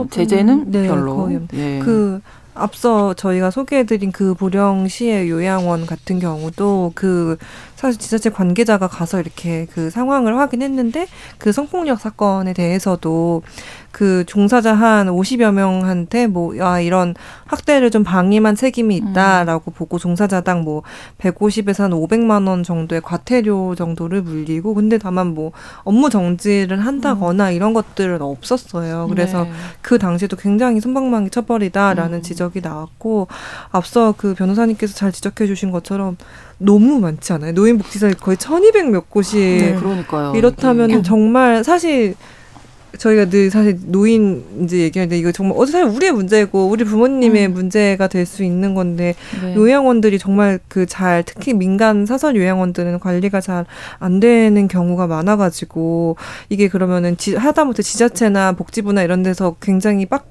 제재는 네, 별로. 예. 그 앞서 저희가 소개해드린 그 보령시의 요양원 같은 경우도 그 사실 지자체 관계자가 가서 이렇게 그 상황을 확인했는데 그 성폭력 사건에 대해서도 그 종사자 한 50여 명한테 뭐, 아, 이런 학대를 좀 방임한 책임이 음. 있다라고 음. 보고 종사자당 뭐 150에서 한 500만 원 정도의 과태료 정도를 물리고 근데 다만 뭐 업무 정지를 한다거나 음. 이런 것들은 없었어요. 그래서 네. 그 당시에도 굉장히 손방망이 처벌이다라는 음. 지적이 나왔고 앞서 그 변호사님께서 잘 지적해 주신 것처럼 너무 많지 않아요? 노인복지사 거의 천이백 몇 곳이 네, 그러니까요. 이렇다면 네. 정말 사실 저희가 늘 사실 노인 이제 얘기하는데 이거 정말 어제 사실 우리의 문제고 우리 부모님의 음. 문제가 될 수 있는 건데 네. 요양원들이 정말 그 잘 특히 민간 사설 요양원들은 관리가 잘 안 되는 경우가 많아가지고 이게 그러면은 지, 하다못해 지자체나 복지부나 이런 데서 굉장히 빡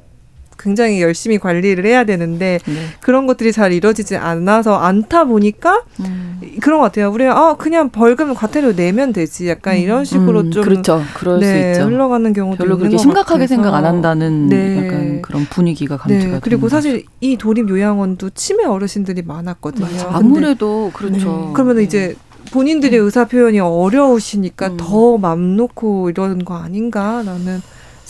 굉장히 열심히 관리를 해야 되는데 네. 그런 것들이 잘 이루어지지 않아서 않다 보니까 음. 그런 것 같아요. 우리가 아 그냥 벌금 과태료 내면 되지. 약간 음. 이런 식으로 음, 좀 그렇죠. 그럴 네, 수 있죠. 흘러가는 경우도 별로 그렇게 심각하게 생각 안 한다는 네. 약간 그런 분위기가 감지가 네. 그리고 사실 거죠. 이 도립 요양원도 치매 어르신들이 많았거든요. 아무래도 그렇죠. 네. 그러면 이제 본인들의 의사 표현이 어려우시니까 음. 더맘 놓고 이러는 거 아닌가 나는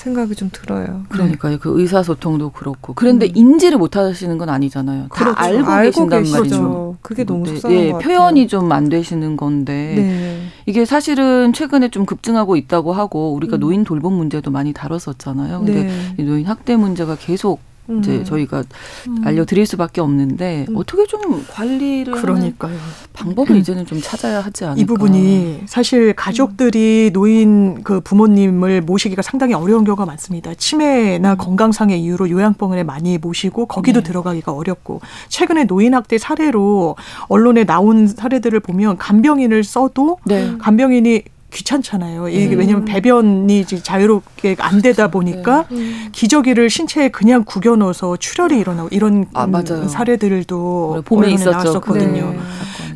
생각이 좀 들어요. 그러니까요. 네. 그 의사소통도 그렇고. 그런데 음. 인지를 못 하시는 건 아니잖아요. 다 그렇죠. 알고, 알고 계신단 계시죠. 말이죠. 그게 너무 속상한 네, 것 표현이 좀 안 되시는 건데 네. 이게 사실은 최근에 좀 급증하고 있다고 하고 우리가 음. 노인 돌봄 문제도 많이 다뤘었잖아요. 근데 네. 노인 학대 문제가 계속 음. 이제 저희가 음. 알려드릴 수밖에 없는데 음. 어떻게 좀 관리를 그러니까요. 방법을 이제는 좀 찾아야 하지 않을까. 이 부분이 사실 가족들이 노인 그 부모님을 모시기가 상당히 어려운 경우가 많습니다. 치매나 음. 건강상의 이유로 요양병원에 많이 모시고 거기도 네. 들어가기가 어렵고 최근에 노인 학대 사례로 언론에 나온 사례들을 보면 간병인을 써도 네. 간병인이 귀찮잖아요. 이게 음. 왜냐하면 배변이 자유롭게 안 되다 보니까 네. 음. 기저귀를 신체에 그냥 구겨 넣어서 출혈이 일어나고 이런 아, 사례들도 봄에 있었죠. 나왔었거든요. 네.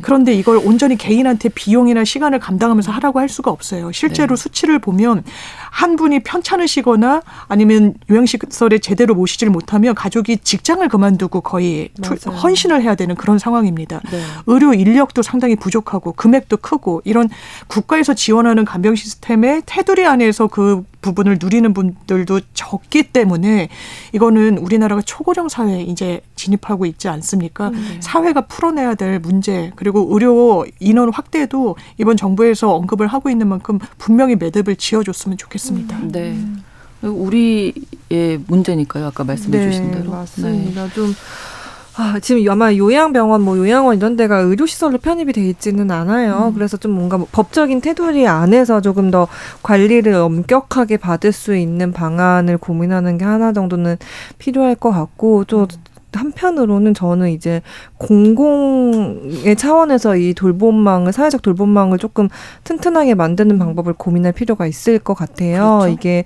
그런데 이걸 온전히 개인한테 비용이나 시간을 감당하면서 하라고 할 수가 없어요. 실제로 네. 수치를 보면 한 분이 편찮으시거나 아니면 요양시설에 제대로 모시지를 못하면 가족이 직장을 그만두고 거의 맞아요. 헌신을 해야 되는 그런 상황입니다. 네. 의료 인력도 상당히 부족하고 금액도 크고 이런 국가에서 지원하는 간병 시스템의 테두리 안에서 그 부분을 누리는 분들도 적기 때문에 이거는 우리나라가 초고령 사회에 이제 진입하고 있지 않습니까? 네. 사회가 풀어내야 될 문제 그리고 의료 인원 확대도 이번 정부에서 언급을 하고 있는 만큼 분명히 매듭을 지어줬으면 좋겠습니다. 음, 네. 우리의 문제니까요. 아까 말씀해 네, 주신 대로. 맞습니다. 네. 좀 아, 지금 아마 요양병원, 뭐 요양원 이런 데가 의료시설로 편입이 돼 있지는 않아요. 음. 그래서 좀 뭔가 뭐 법적인 테두리 안에서 조금 더 관리를 엄격하게 받을 수 있는 방안을 고민하는 게 하나 정도는 필요할 것 같고 또 음. 한편으로는 저는 이제 공공의 차원에서 이 돌봄망을 사회적 돌봄망을 조금 튼튼하게 만드는 방법을 고민할 필요가 있을 것 같아요. 그렇죠? 이게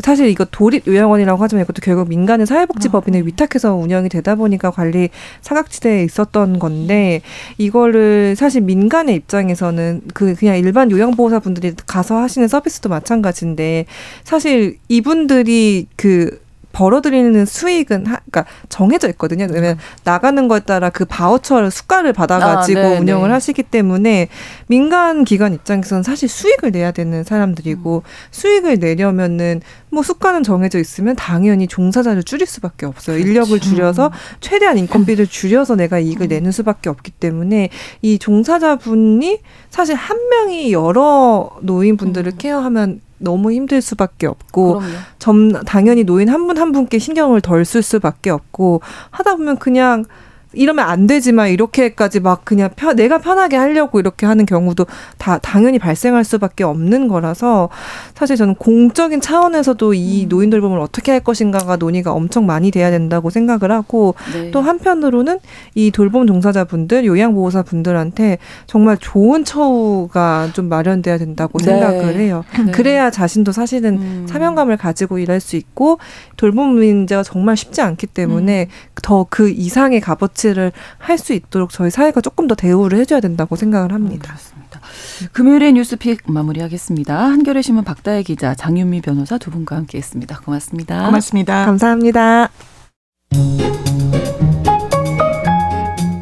사실 이거 도립 요양원이라고 하지만 이것도 결국 민간의 사회복지법인에 아. 위탁해서 운영이 되다 보니까 관리 사각지대에 있었던 건데 이거를 사실 민간의 입장에서는 그 그냥 일반 요양보호사 분들이 가서 하시는 서비스도 마찬가지인데 사실 이분들이 그 벌어들이는 수익은 하, 그러니까 정해져 있거든요. 그러면 나가는 거에 따라 그 바우처를 수가를 받아가지고 아, 네, 운영을 네. 하시기 때문에 민간 기관 입장에서는 사실 수익을 내야 되는 사람들이고 음. 수익을 내려면은 뭐 수가는 정해져 있으면 당연히 종사자를 줄일 수밖에 없어요. 그렇죠. 인력을 줄여서 최대한 인건비를 줄여서 내가 이익을 음. 내는 수밖에 없기 때문에 이 종사자분이 사실 한 명이 여러 노인분들을 음. 케어하면 너무 힘들 수밖에 없고 점 당연히 노인 한 분한 한 분께 신경을 덜 쓸 수밖에 없고 하다 보면 그냥 이러면 안 되지만 이렇게까지 막 그냥 편, 내가 편하게 하려고 이렇게 하는 경우도 다 당연히 발생할 수밖에 없는 거라서 사실 저는 공적인 차원에서도 이 음. 노인 돌봄을 어떻게 할 것인가가 논의가 엄청 많이 돼야 된다고 생각을 하고 네. 또 한편으로는 이 돌봄 종사자분들 요양보호사 분들한테 정말 좋은 처우가 좀 마련돼야 된다고 네. 생각을 해요. 네. 그래야 자신도 사실은 음. 사명감을 가지고 일할 수 있고 돌봄 문제가 정말 쉽지 않기 때문에 음. 더그 이상의 값어치 조치를 할 수 있도록 저희 사회가 조금 더 대우를 해줘야 된다고 생각을 합니다. 음, 금요일의 뉴스픽 마무리하겠습니다. 한겨레 신문 박다혜 기자, 장윤미 변호사 두 분과 함께했습니다. 고맙습니다. 고맙습니다. 감사합니다.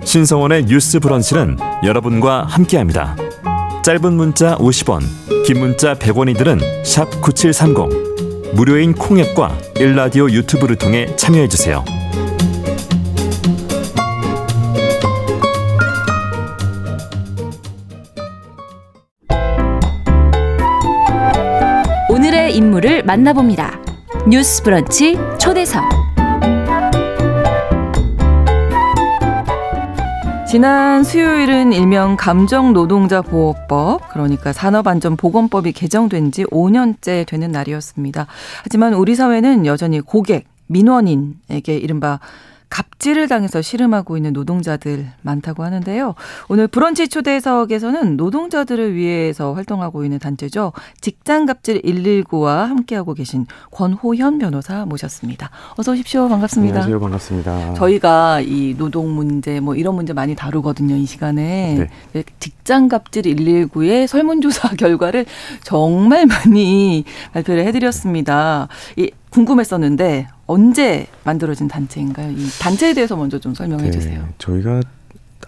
신성원의 뉴스 브런치는 여러분과 함께합니다. 짧은 문자 50원, 긴 문자 100원이들은 샵 9730. 무료인 콩앱과 일라디오 유튜브를 통해 참여해 주세요. 인물을 만나봅니다. 뉴스 브런치 초대석. 지난 수요일은 일명 감정노동자보호법, 그러니까 산업안전보건법이 개정된 지 5년째 되는 날이었습니다. 하지만 우리 사회는 여전히 고객, 민원인에게 이른바 갑질을 당해서 씨름하고 있는 노동자들 많다고 하는데요. 오늘 브런치 초대석에서는 노동자들을 위해서 활동하고 있는 단체죠. 직장 갑질 119와 함께하고 계신 권호현 변호사 모셨습니다. 어서 오십시오. 반갑습니다. 안녕하세요. 반갑습니다. 저희가 이 노동 문제 뭐 이런 문제 많이 다루거든요. 이 시간에. 네. 직장 갑질 119의 설문조사 결과를 정말 많이 발표를 해드렸습니다. 이 궁금했었는데 언제 만들어진 단체인가요? 이 단체에 대해서 먼저 좀 설명해 네, 주세요. 저희가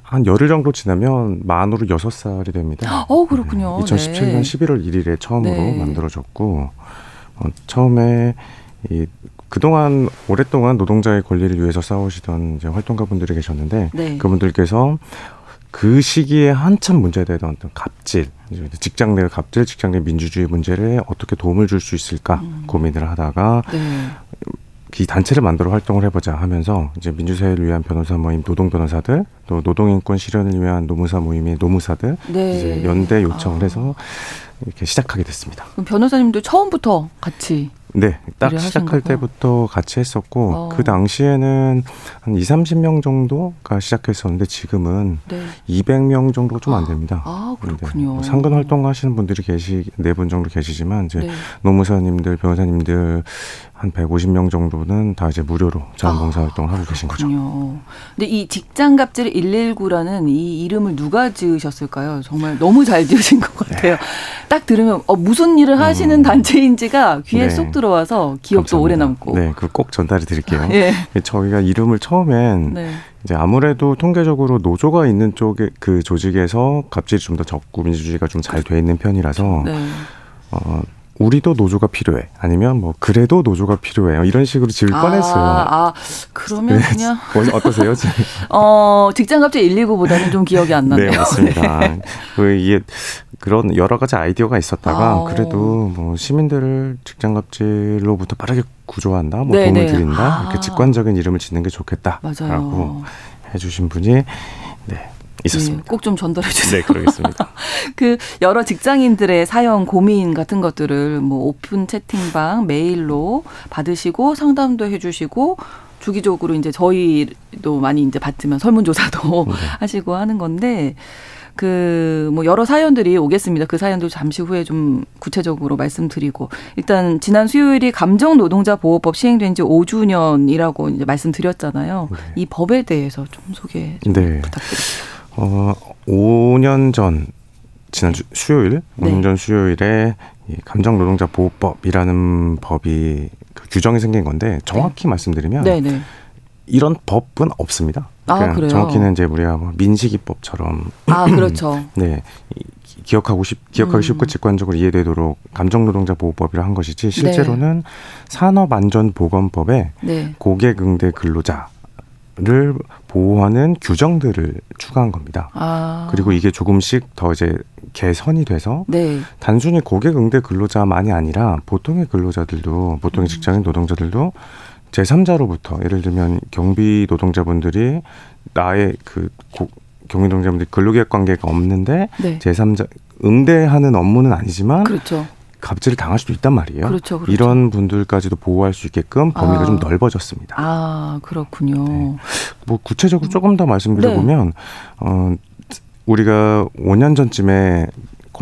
한 열흘 정도 지나면 만으로 여섯 살이 됩니다. 어, 그렇군요. 네, 2017년 네. 11월 1일에 처음으로 네. 만들어졌고 어, 처음에 이 그동안 오랫동안 노동자의 권리를 위해서 싸우시던 이제 활동가분들이 계셨는데 네. 그분들께서 그 시기에 한참 문제되던 어떤 갑질, 직장 내 갑질, 직장 내 민주주의 문제를 어떻게 도움을 줄 수 있을까 음. 고민을 하다가 네. 이 단체를 만들어 활동을 해보자 하면서 이제 민주사회를 위한 변호사 모임 노동 변호사들 또 노동인권 실현을 위한 노무사 모임의 노무사들 네. 이제 연대 요청을 아. 해서 이렇게 시작하게 됐습니다. 그럼 변호사님도 처음부터 같이 네, 딱 시작할 때부터 같이 했었고 어. 그 당시에는 한 2, 30명 정도가 시작했었는데 지금은 네. 200명 정도가 좀안 됩니다. 아, 그렇군요. 네. 상근 활동 하시는 분들이 계시 네 분 정도 계시지만 이제 네. 노무사님들, 변호사님들 한 150명 정도는 다 이제 무료로 자원봉사 아, 활동을 하고 계신 거죠. 근데 이 직장 갑질 119라는 이 이름을 누가 지으셨을까요? 정말 너무 잘 지으신 것 같아요. 네. 딱 들으면 어, 무슨 일을 하시는 음. 단체인지가 귀에 네. 쏙 들어와서 기억도. 오래 남고. 네, 그 꼭 전달해 드릴게요. 예. 저희가 이름을 처음엔 네. 이제 아무래도 통계적으로 노조가 있는 쪽에 그 조직에서 갑질이 좀 더 적고 민주주의가 좀 잘 돼 있는 편이라서 네. 어 우리도 노조가 필요해. 아니면 뭐 그래도 노조가 필요해. 이런 식으로 지을 아, 뻔했어요. 아, 그러면 네. 그냥 뭐 어떠세요? 어, 직장갑질 119보다는 좀 기억이 안 나네요. 네, 맞습니다. 네. 그 이게 그런 여러 가지 아이디어가 있었다가 아, 그래도 뭐 시민들을 직장갑질로부터 빠르게 구조한다, 뭐 네네. 도움을 네. 드린다, 아. 이렇게 직관적인 이름을 짓는 게 좋겠다라고 해주신 분이 네 있었습니다. 네, 꼭좀 전달해 주세요. 네, 그러겠습니다. 그 여러 직장인들의 사연, 고민 같은 것들을 뭐 오픈 채팅방, 메일로 받으시고 상담도 해주시고 주기적으로 이제 저희도 많이 이제 받으면 설문조사도 네. 하시고 하는 건데 그 뭐 여러 사연들이 오겠습니다. 그 사연도 잠시 후에 좀 구체적으로 말씀드리고 일단 지난 수요일이 감정 노동자 보호법 시행된 지 5주년이라고 이제 말씀드렸잖아요. 네. 이 법에 대해서 좀 소개 좀 네. 부탁드립니다. 어, 5년 전 지난 주, 수요일, 네. 5년 전 수요일에 이 감정 노동자 보호법이라는 법이 그 규정이 생긴 건데 정확히 네. 말씀드리면 네, 네. 이런 법은 없습니다. 아, 그래요? 정확히는 이제 우리가 뭐 민식이법처럼 아 그렇죠. 네 기억하고 싶 기억하기 음. 쉽고 직관적으로 이해되도록 감정 노동자 보호법이라 한 것이지 실제로는 네. 산업안전보건법에 네. 고객응대 근로자 를 보호하는 규정들을 추가한 겁니다. 아. 그리고 이게 조금씩 더 이제 개선이 돼서 네. 단순히 고객 응대 근로자만이 아니라 보통의 근로자들도 보통의 음. 직장인 노동자들도 제3자로부터 예를 들면 경비 노동자분들이 나의 그 고, 경비 노동자분들이 근로계약 관계가 없는데 네. 제3자 응대하는 업무는 아니지만 그렇죠. 갑질을 당할 수도 있단 말이에요. 그렇죠, 그렇죠. 이런 분들까지도 보호할 수 있게끔 범위가 아. 좀 넓어졌습니다. 아 그렇군요. 네. 뭐 구체적으로 조금 더 말씀드려보면 네. 어, 우리가 5년 전쯤에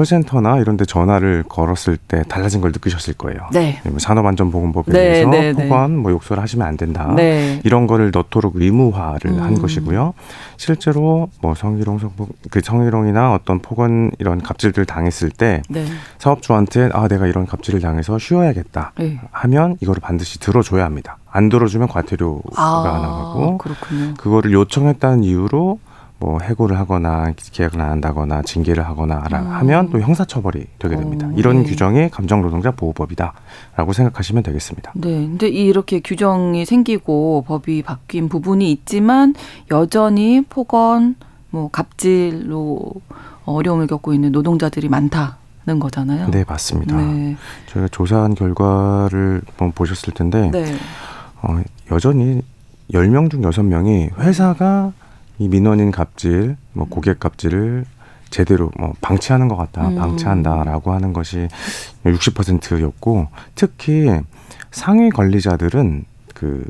콜센터나 이런 데 전화를 걸었을 때 달라진 걸 느끼셨을 거예요. 네. 뭐 산업안전보건법에 네, 대해서 네, 네. 혹은 뭐 욕설을 하시면 안 된다. 네. 이런 거를 넣도록 의무화를 음. 한 것이고요. 실제로 뭐 성희롱 성폭 그 성희롱이나 어떤 폭언 이런 갑질들 당했을 때 네. 사업주한테 아 내가 이런 갑질을 당해서 쉬어야겠다 네. 하면 이거를 반드시 들어줘야 합니다. 안 들어주면 과태료가 아, 나가고 그렇군요. 그거를 요청했다는 이유로 뭐 해고를 하거나 계약을 안 한다거나 징계를 하거나 음. 하면 또 형사처벌이 되게 됩니다. 오, 어, 이런 네. 규정이 감정노동자 보호법이다라고 생각하시면 되겠습니다. 네, 근데 이렇게 규정이 생기고 법이 바뀐 부분이 있지만 여전히 폭언, 뭐 갑질로 어려움을 겪고 있는 노동자들이 많다 는 거잖아요. 네, 맞습니다. 네. 저희가 조사한 결과를 보셨을 텐데 네. 어, 여전히 열 명 중 여섯 명이 회사가 이 민원인 갑질, 뭐 고객 갑질을 제대로 뭐 방치하는 것 같다, 음. 방치한다라고 하는 것이 60%였고 특히 상위 관리자들은 그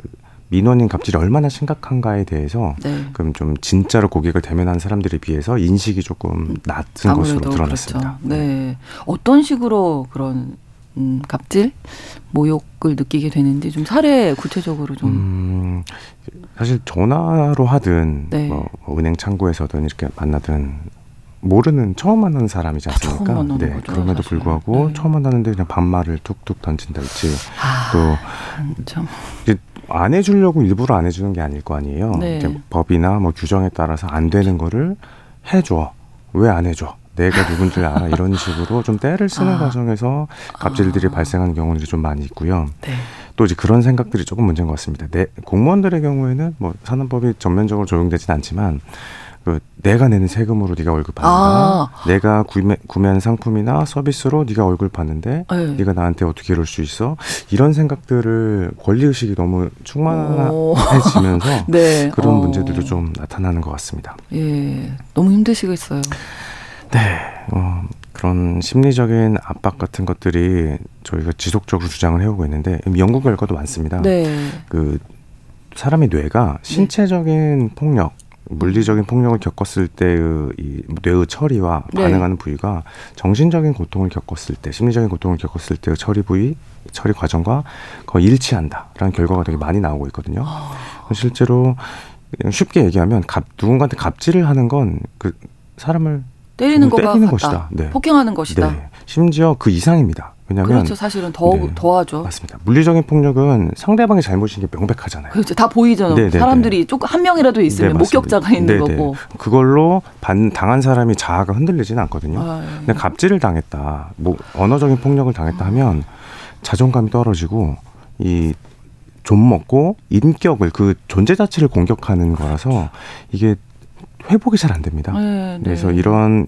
민원인 갑질이 얼마나 심각한가에 대해서 네. 그럼 좀 진짜로 고객을 대면한 사람들에 비해서 인식이 조금 낮은 것으로 드러났습니다. 그렇죠. 네. 어떤 식으로 그런 음, 갑질, 모욕을 느끼게 되는지 좀 사례 구체적으로 좀. 음, 사실 전화로 하든 네. 뭐 은행 창구에서든 이렇게 만나든 모르는 처음 만나는 사람이지 않습니까? 처음 네. 거죠, 그럼에도 사실. 불구하고 네. 처음 만나는데 그냥 반말을 툭툭 던진다든지 아, 또 참. 안 해주려고 일부러 안 해주는 게 아닐 거 아니에요. 네. 법이나 뭐 규정에 따라서 안 되는 거를 해줘. 왜 안 해줘? 내가 누군지 알아 이런 식으로 좀 때를 쓰는 아. 과정에서 갑질들이 아. 발생하는 경우들이 좀 많이 있고요. 네. 또 이제 그런 생각들이 조금 문제인 것 같습니다. 내 공무원들의 경우에는 뭐 산업법이 전면적으로 적용되지는 않지만 그 내가 내는 세금으로 네가 월급 받는다. 아. 내가 구매, 구매한 상품이나 서비스로 네가 월급 받는데 네. 네가 나한테 어떻게 이럴 수 있어? 이런 생각들을 권리 의식이 너무 충만해지면서 네. 그런 어. 문제들도 좀 나타나는 것 같습니다. 예, 너무 힘드시겠어요. 네. 어, 그런 심리적인 압박 같은 것들이 저희가 지속적으로 주장을 해오고 있는데 연구 결과도 많습니다. 네. 그 사람의 뇌가 신체적인 네. 폭력, 물리적인 폭력을 겪었을 때의 이 뇌의 처리와 네. 반응하는 부위가 정신적인 고통을 겪었을 때, 심리적인 고통을 겪었을 때의 처리 부위, 처리 과정과 거의 일치한다라는 결과가 되게 많이 나오고 있거든요. 아. 실제로 쉽게 얘기하면 갑, 누군가한테 갑질을 하는 건 그 사람을 때리는 때리는 것이다. 네. 폭행하는 것이다. 네. 심지어 그 이상입니다. 왜냐하면 그렇죠. 사실은 더 네. 더하죠. 맞습니다. 물리적인 폭력은 상대방의 잘못인 게 명백하잖아요. 그렇죠. 다 보이잖아요. 네네네. 네, 사람들이 네. 조금 한 명이라도 있으면 네, 목격자가 있는 네네. 거고. 그걸로 반, 당한 사람이 자아가 흔들리지는 않거든요. 아, 예. 근데 갑질을 당했다, 뭐 언어적인 폭력을 당했다 하면 자존감이 떨어지고 이 좀 먹고 인격을 그 존재 자체를 공격하는 거라서 이게 회복이 잘 안 됩니다. 네, 네. 그래서 이런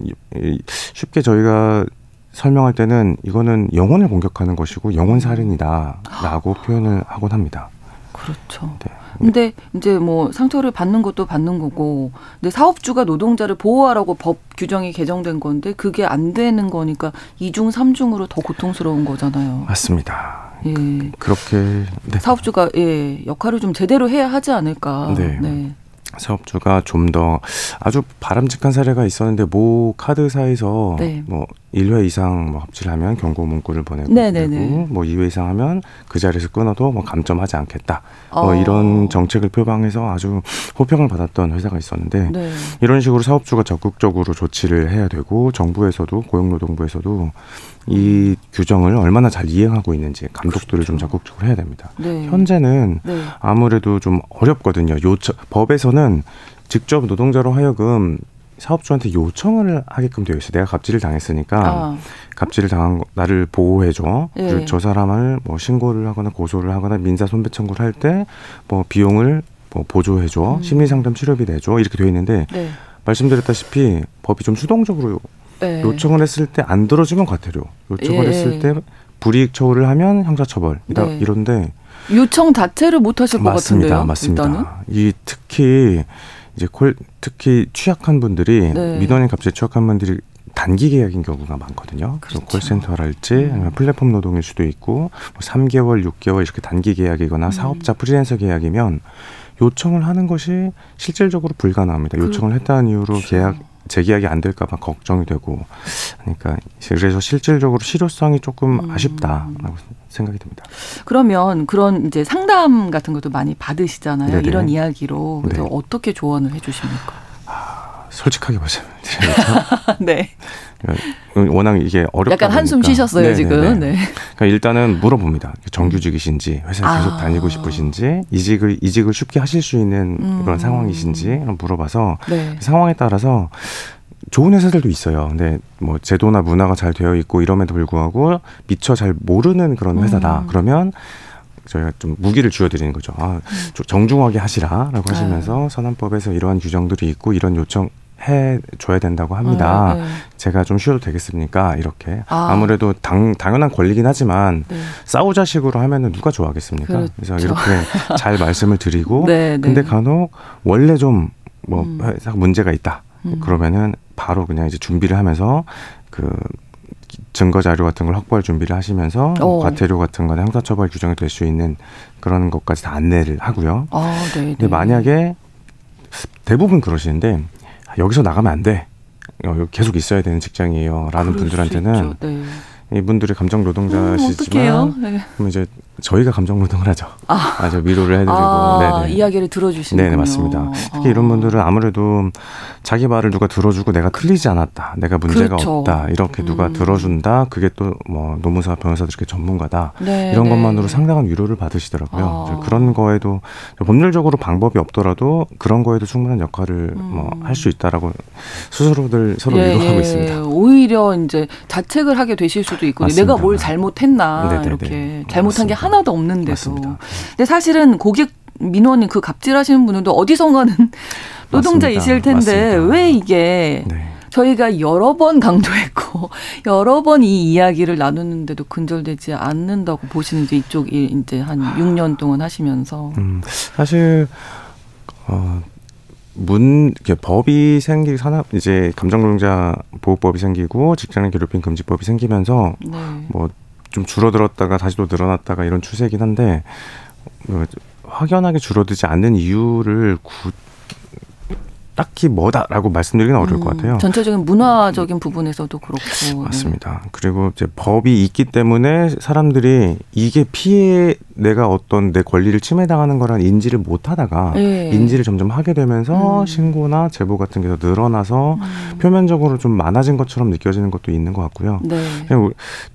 쉽게 저희가 설명할 때는 이거는 영혼을 공격하는 것이고 영혼 살인이다라고 표현을 하곤 합니다. 그렇죠. 네. 근데 이제 뭐 상처를 받는 것도 받는 거고, 근데 사업주가 노동자를 보호하라고 법 규정이 개정된 건데 그게 안 되는 거니까 이중 삼중으로 더 고통스러운 거잖아요. 맞습니다. 예. 그렇게 네. 사업주가 예 역할을 좀 제대로 해야 하지 않을까. 네. 네. 사업주가 좀 더 아주 바람직한 사례가 있었는데 모 카드사에서 네. 뭐 1회 이상 뭐 합치하면 경고 문구를 보내고 네네네. 뭐 2회 이상 하면 그 자리에서 끊어도 뭐 감점하지 않겠다. 뭐 어. 뭐 이런 정책을 표방해서 아주 호평을 받았던 회사가 있었는데 네. 이런 식으로 사업주가 적극적으로 조치를 해야 되고 정부에서도 고용노동부에서도 이 규정을 얼마나 잘 이행하고 있는지 감독들을 그렇죠. 좀 적극적으로 해야 됩니다. 네. 현재는 네. 아무래도 좀 어렵거든요. 요청 법에서는 직접 노동자로 하여금 사업주한테 요청을 하게끔 되어 있어요. 내가 갑질을 당했으니까 아. 갑질을 당한 거, 나를 보호해 줘. 예. 그리고 저 사람을 뭐 신고를 하거나 고소를 하거나 민사 손배 청구를 할 때 뭐 비용을 뭐 보조해 줘. 음. 심리 상담 치료비 내줘. 이렇게 되어 있는데 네. 말씀드렸다시피 법이 좀 수동적으로 네. 요청을 했을 때 안 들어주면 과태료. 요청을 예. 했을 때 불이익 처우를 하면 형사처벌. 네. 이런데 요청 자체를 못 하실 것 같은데요. 맞습니다. 일단은? 이 특히 이제 콜 특히 취약한 분들이 네. 민원인 값에 취약한 분들이 단기 계약인 경우가 많거든요. 그렇죠. 콜센터랄지 음. 아니면 플랫폼 노동일 수도 있고 뭐 3개월, 6개월 이렇게 단기 계약이거나 음. 사업자 프리랜서 계약이면 요청을 하는 것이 실질적으로 불가능합니다. 요청을. 했다는 이유로 그렇죠. 계약 재계약이 안 될까봐 걱정이 되고 그러니까 그래서 실질적으로 실효성이 조금 음. 아쉽다라고 생각이 듭니다. 그러면 그런 이제 상담 같은 것도 많이 받으시잖아요. 네네. 이런 이야기로 그래서 네. 어떻게 조언을 해주십니까? 아, 솔직하게 말씀드려야죠. 네. 워낙 이게 어렵다 약간 한숨 쉬셨어요 네네네. 지금. 네. 그러니까 일단은 물어봅니다. 정규직이신지 회사에 아. 계속 다니고 싶으신지 이직을 이직을 쉽게 하실 수 있는 음. 그런 상황이신지 물어봐서 네. 그 상황에 따라서 좋은 회사들도 있어요. 근데 뭐 제도나 문화가 잘 되어 있고 이럼에도 불구하고 미처 잘 모르는 그런 회사다. 음. 그러면 저희가 좀 무기를 쥐어드리는 거죠. 아, 좀 정중하게 하시라라고 하시면서 아. 선언법에서 이러한 규정들이 있고 이런 요청 해 줘야 된다고 합니다. 네, 네. 제가 좀 쉬어도 되겠습니까? 이렇게 아. 무래도 당, 당연한 권리긴 하지만 네. 싸우자식으로 하면은 누가 좋아하겠습니까? 그렇죠. 그래서 이렇게 잘 말씀을 드리고 네, 네. 근데 간혹 원래 좀뭐 음. 문제가 있다. 음. 그러면은 바로 그냥 이제 준비를 하면서 그 증거 자료 같은 걸 확보할 준비를 하시면서 오. 어. 과태료 같은 거나 형사처벌 규정이 될 수 있는 그런 것까지 다 안내를 하고요. 아, 네, 근데 만약에 대부분 그러시는데 여기서 나가면 안 돼. 어, 계속 있어야 되는 직장이에요. 라는 분들한테는 네. 이분들이 감정 노동자시지만 음, 네. 그럼 이제 저희가 감정 노동을 하죠. 아, 아주 위로를 해드리고 아. 이야기를 들어주시는 네네 맞습니다. 특히 아. 이런 분들은 아무래도 자기 말을 누가 들어주고 내가 틀리지 않았다, 내가 문제가 그렇죠. 없다 이렇게 누가 음. 들어준다. 그게 또 뭐 노무사 변호사들 이렇게 전문가다 네, 이런 네. 것만으로 상당한 위로를 받으시더라고요. 아. 그런 거에도 법률적으로 방법이 없더라도 그런 거에도 충분한 역할을 음. 뭐할 수 있다라고 스스로들 서로 예, 위로하고 예. 있습니다. 오히려 이제 자책을 하게 되실 수도 있고 내가 뭘 잘못했나 네네네. 이렇게 잘못한 게 하나 도 없는데도. 맞습니다. 근데 사실은 고객 민원인 그 갑질하시는 분들도 어디선가는 노동자이실 텐데 맞습니다. 왜 이게 네. 저희가 여러 번 강조했고 여러 번 이 이야기를 나누는데도 근절되지 않는다고 보시는지 이쪽이 이제 한 6년 동안 하시면서 음, 사실 어 문, 법이 생기, 산업, 이제 감정노동자 보호법이 생기고 직장인 괴롭힘 금지법이 생기면서 네. 뭐 좀 줄어들었다가 다시 또 늘어났다가 이런 추세이긴 한데 뭐 확연하게 줄어들지 않는 이유를 구, 딱히 뭐다라고 말씀드리기는 어려울 음, 것 같아요. 전체적인 문화적인 부분에서도 그렇고. 네. 맞습니다. 네. 그리고 이제 법이 있기 때문에 사람들이 이게 피해 내가 어떤 내 권리를 침해당하는 거란 인지를 못 하다가 네. 인지를 점점 하게 되면서 음. 신고나 제보 같은 게 더 늘어나서 음. 표면적으로 좀 많아진 것처럼 느껴지는 것도 있는 것 같고요. 네.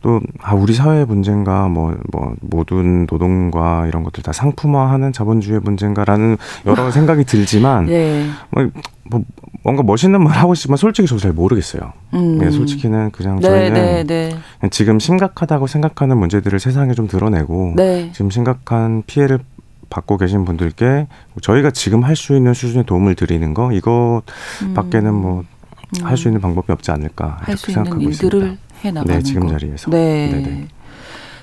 또 아, 우리 사회의 문제인가 뭐, 뭐 모든 노동과 이런 것들 다 상품화하는 자본주의 문제인가라는 여러 생각이 들지만 네. 뭐, 뭐 뭔가 멋있는 말 하고 싶지만 솔직히 저도 잘 모르겠어요. 음. 네, 솔직히는 그냥 네, 저희는 네, 네, 지금 심각하다고 생각하는 문제들을 세상에 좀 드러내고 네. 지금 심각한 피해를 받고 계신 분들께 저희가 지금 할 수 있는 수준의 도움을 드리는 거 이거 음. 밖에는 뭐 할수 음. 있는 방법이 없지 않을까 이렇게 생각하고 있습니다. 네, 지금 자리에서. 네.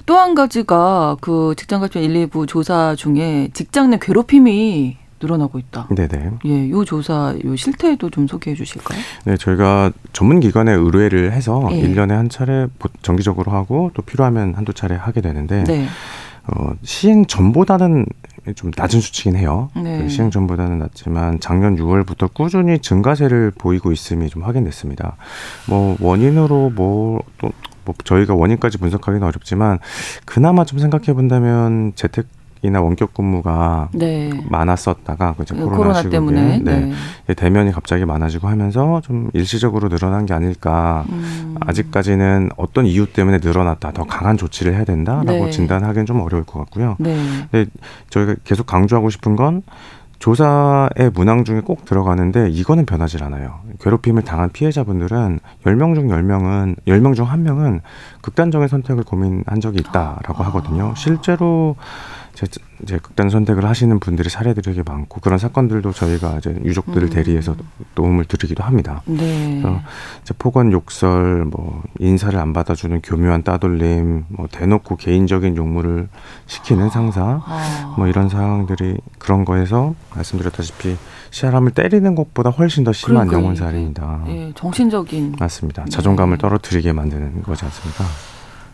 또한 가지가 그 직장 갈등 1, 2부 조사 중에 직장 내 괴롭힘이 늘어나고 있다. 네네. 예, 요 조사 요 실태도 좀 소개해 주실까요? 네, 저희가 전문 기관에 의뢰를 해서 예. 1년에 한 차례 정기적으로 하고 또 필요하면 한두 차례 하게 되는데 네. 어, 시행 전보다는 좀 낮은 수치긴 해요. 네. 그 시행 전보다는 낮지만 작년 6월부터 꾸준히 증가세를 보이고 있음이 좀 확인됐습니다. 뭐 원인으로 뭐또 뭐 저희가 원인까지 분석하기는 어렵지만 그나마 좀 생각해 본다면 재택 이나 원격 근무가 네. 많았었다가 이제 코로나, 코로나 때문에 네. 네. 대면이 갑자기 많아지고 하면서 좀 일시적으로 늘어난 게 아닐까. 음. 아직까지는 어떤 이유 때문에 늘어났다, 더 강한 조치를 해야 된다라고 네. 진단하기는 좀 어려울 것 같고요. 네. 근데 저희가 계속 강조하고 싶은 건 조사의 문항 중에 꼭 들어가는데 이거는 변하질 않아요. 괴롭힘을 당한 피해자분들은 열 명 중 열명은 열 명 중 한명은 극단적인 선택을 고민한 적이 있다라고 아. 하거든요. 실제로 이제 극단 선택을 하시는 분들이 사례들이 되게 많고 그런 사건들도 저희가 이제 유족들을 음. 대리해서 도움을 드리기도 합니다. 네. 그래서 이제 폭언, 욕설, 뭐 인사를 안 받아주는 교묘한 따돌림, 뭐 대놓고 개인적인 욕물을 시키는 상사, 아. 뭐 이런 상황들이 그런 거에서 말씀드렸다시피 사람을 때리는 것보다 훨씬 더 심한 영혼 살인이다. 예, 정신적인 맞습니다. 자존감을 네. 떨어뜨리게 만드는 거지 않습니까?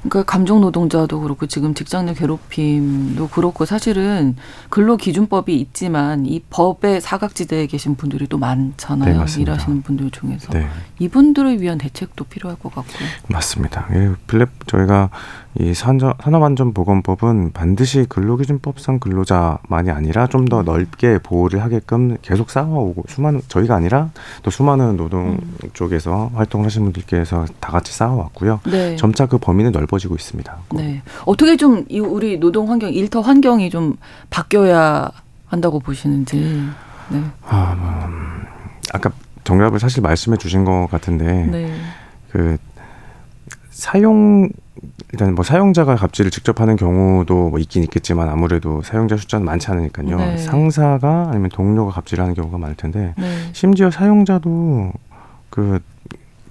그러니까 감정 노동자도 그렇고 지금 직장 내 괴롭힘도 그렇고 사실은 근로 기준법이 있지만 이 법의 사각지대에 계신 분들이 또 많잖아요. 네, 일하시는 분들 중에서 네. 이분들을 위한 대책도 필요할 것 같고요. 맞습니다. 예, 빌랩 저희가 이 산업안전보건법은 반드시 근로기준법상 근로자만이 아니라 좀 더 넓게 보호를 하게끔 계속 쌓아오고 수많은 저희가 아니라 또 수많은 노동 음. 쪽에서 활동을 하시는 분들께서 다 같이 쌓아왔고요. 네. 점차 그 범위는 넓 어지고 있습니다. 네. 어떻게 좀 우리 노동 환경, 일터 환경이 좀 바뀌어야 한다고 보시는지. 네. 아, 음, 아까 정답을 사실 말씀해 주신 것 같은데 네. 그 사용 일단 뭐 사용자가 갑질을 직접 하는 경우도 뭐 있긴 있겠지만 아무래도 사용자 숫자는 많지 않으니까요. 네. 상사가 아니면 동료가 갑질하는 경우가 많을 텐데 네. 심지어 사용자도 그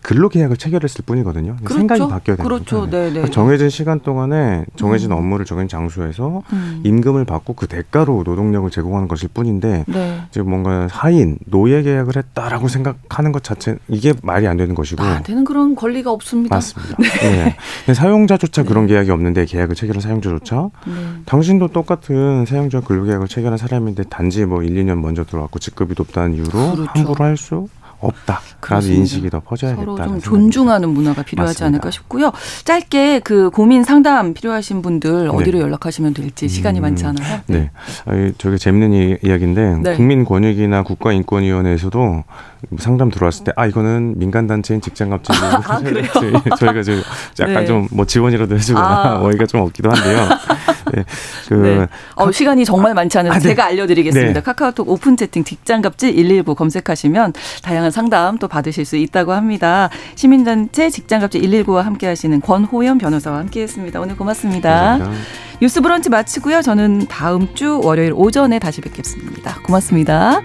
근로계약을 체결했을 뿐이거든요. 그렇죠? 생각이 바뀌어야 되는 그렇죠. 네, 네. 정해진 시간 동안에 정해진 음. 업무를 정해진 장소에서 음. 임금을 받고 그 대가로 노동력을 제공하는 것일 뿐인데 네. 이제 뭔가 하인 노예 계약을 했다라고 생각하는 것 자체 이게 말이 안 되는 것이고 나한테는 그런 권리가 없습니다. 맞습니다. 네. 네. 사용자조차 그런 네. 계약이 없는데 계약을 체결한 사용자조차 네. 당신도 똑같은 사용자 근로계약을 체결한 사람인데 단지 뭐 1, 2년 먼저 들어왔고 직급이 높다는 이유로 그렇죠. 함부로 할 수 없다. 그런 인식이 더 퍼져야겠다. 서로 좀 존중하는 문화가 필요하지 맞습니다. 않을까 싶고요. 짧게 그 고민 상담 필요하신 분들 네. 어디로 네. 연락하시면 될지 시간이 음, 많지 않아요. 네. 네. 저게 재밌는 이야기인데 네. 국민권익이나 국가인권위원회에서도 상담 들어왔을 때 아 이거는 민간 단체인 직장갑질 아, 저희가 저 약간 네. 좀뭐 지원이라도 해주거나 아. 어이가 좀 없기도 한데요. 네, 그 네. 어, 시간이 정말 많지 않아서 아, 네. 제가 알려드리겠습니다. 네. 카카오톡 오픈 채팅 직장갑질 119 검색하시면 다양한 상담 또 받으실 수 있다고 합니다. 시민단체 직장갑질 119와 함께하시는 권호연 변호사와 함께했습니다. 오늘 고맙습니다. 감사합니다. 뉴스 브런치 마치고요. 저는 다음 주 월요일 오전에 다시 뵙겠습니다. 고맙습니다.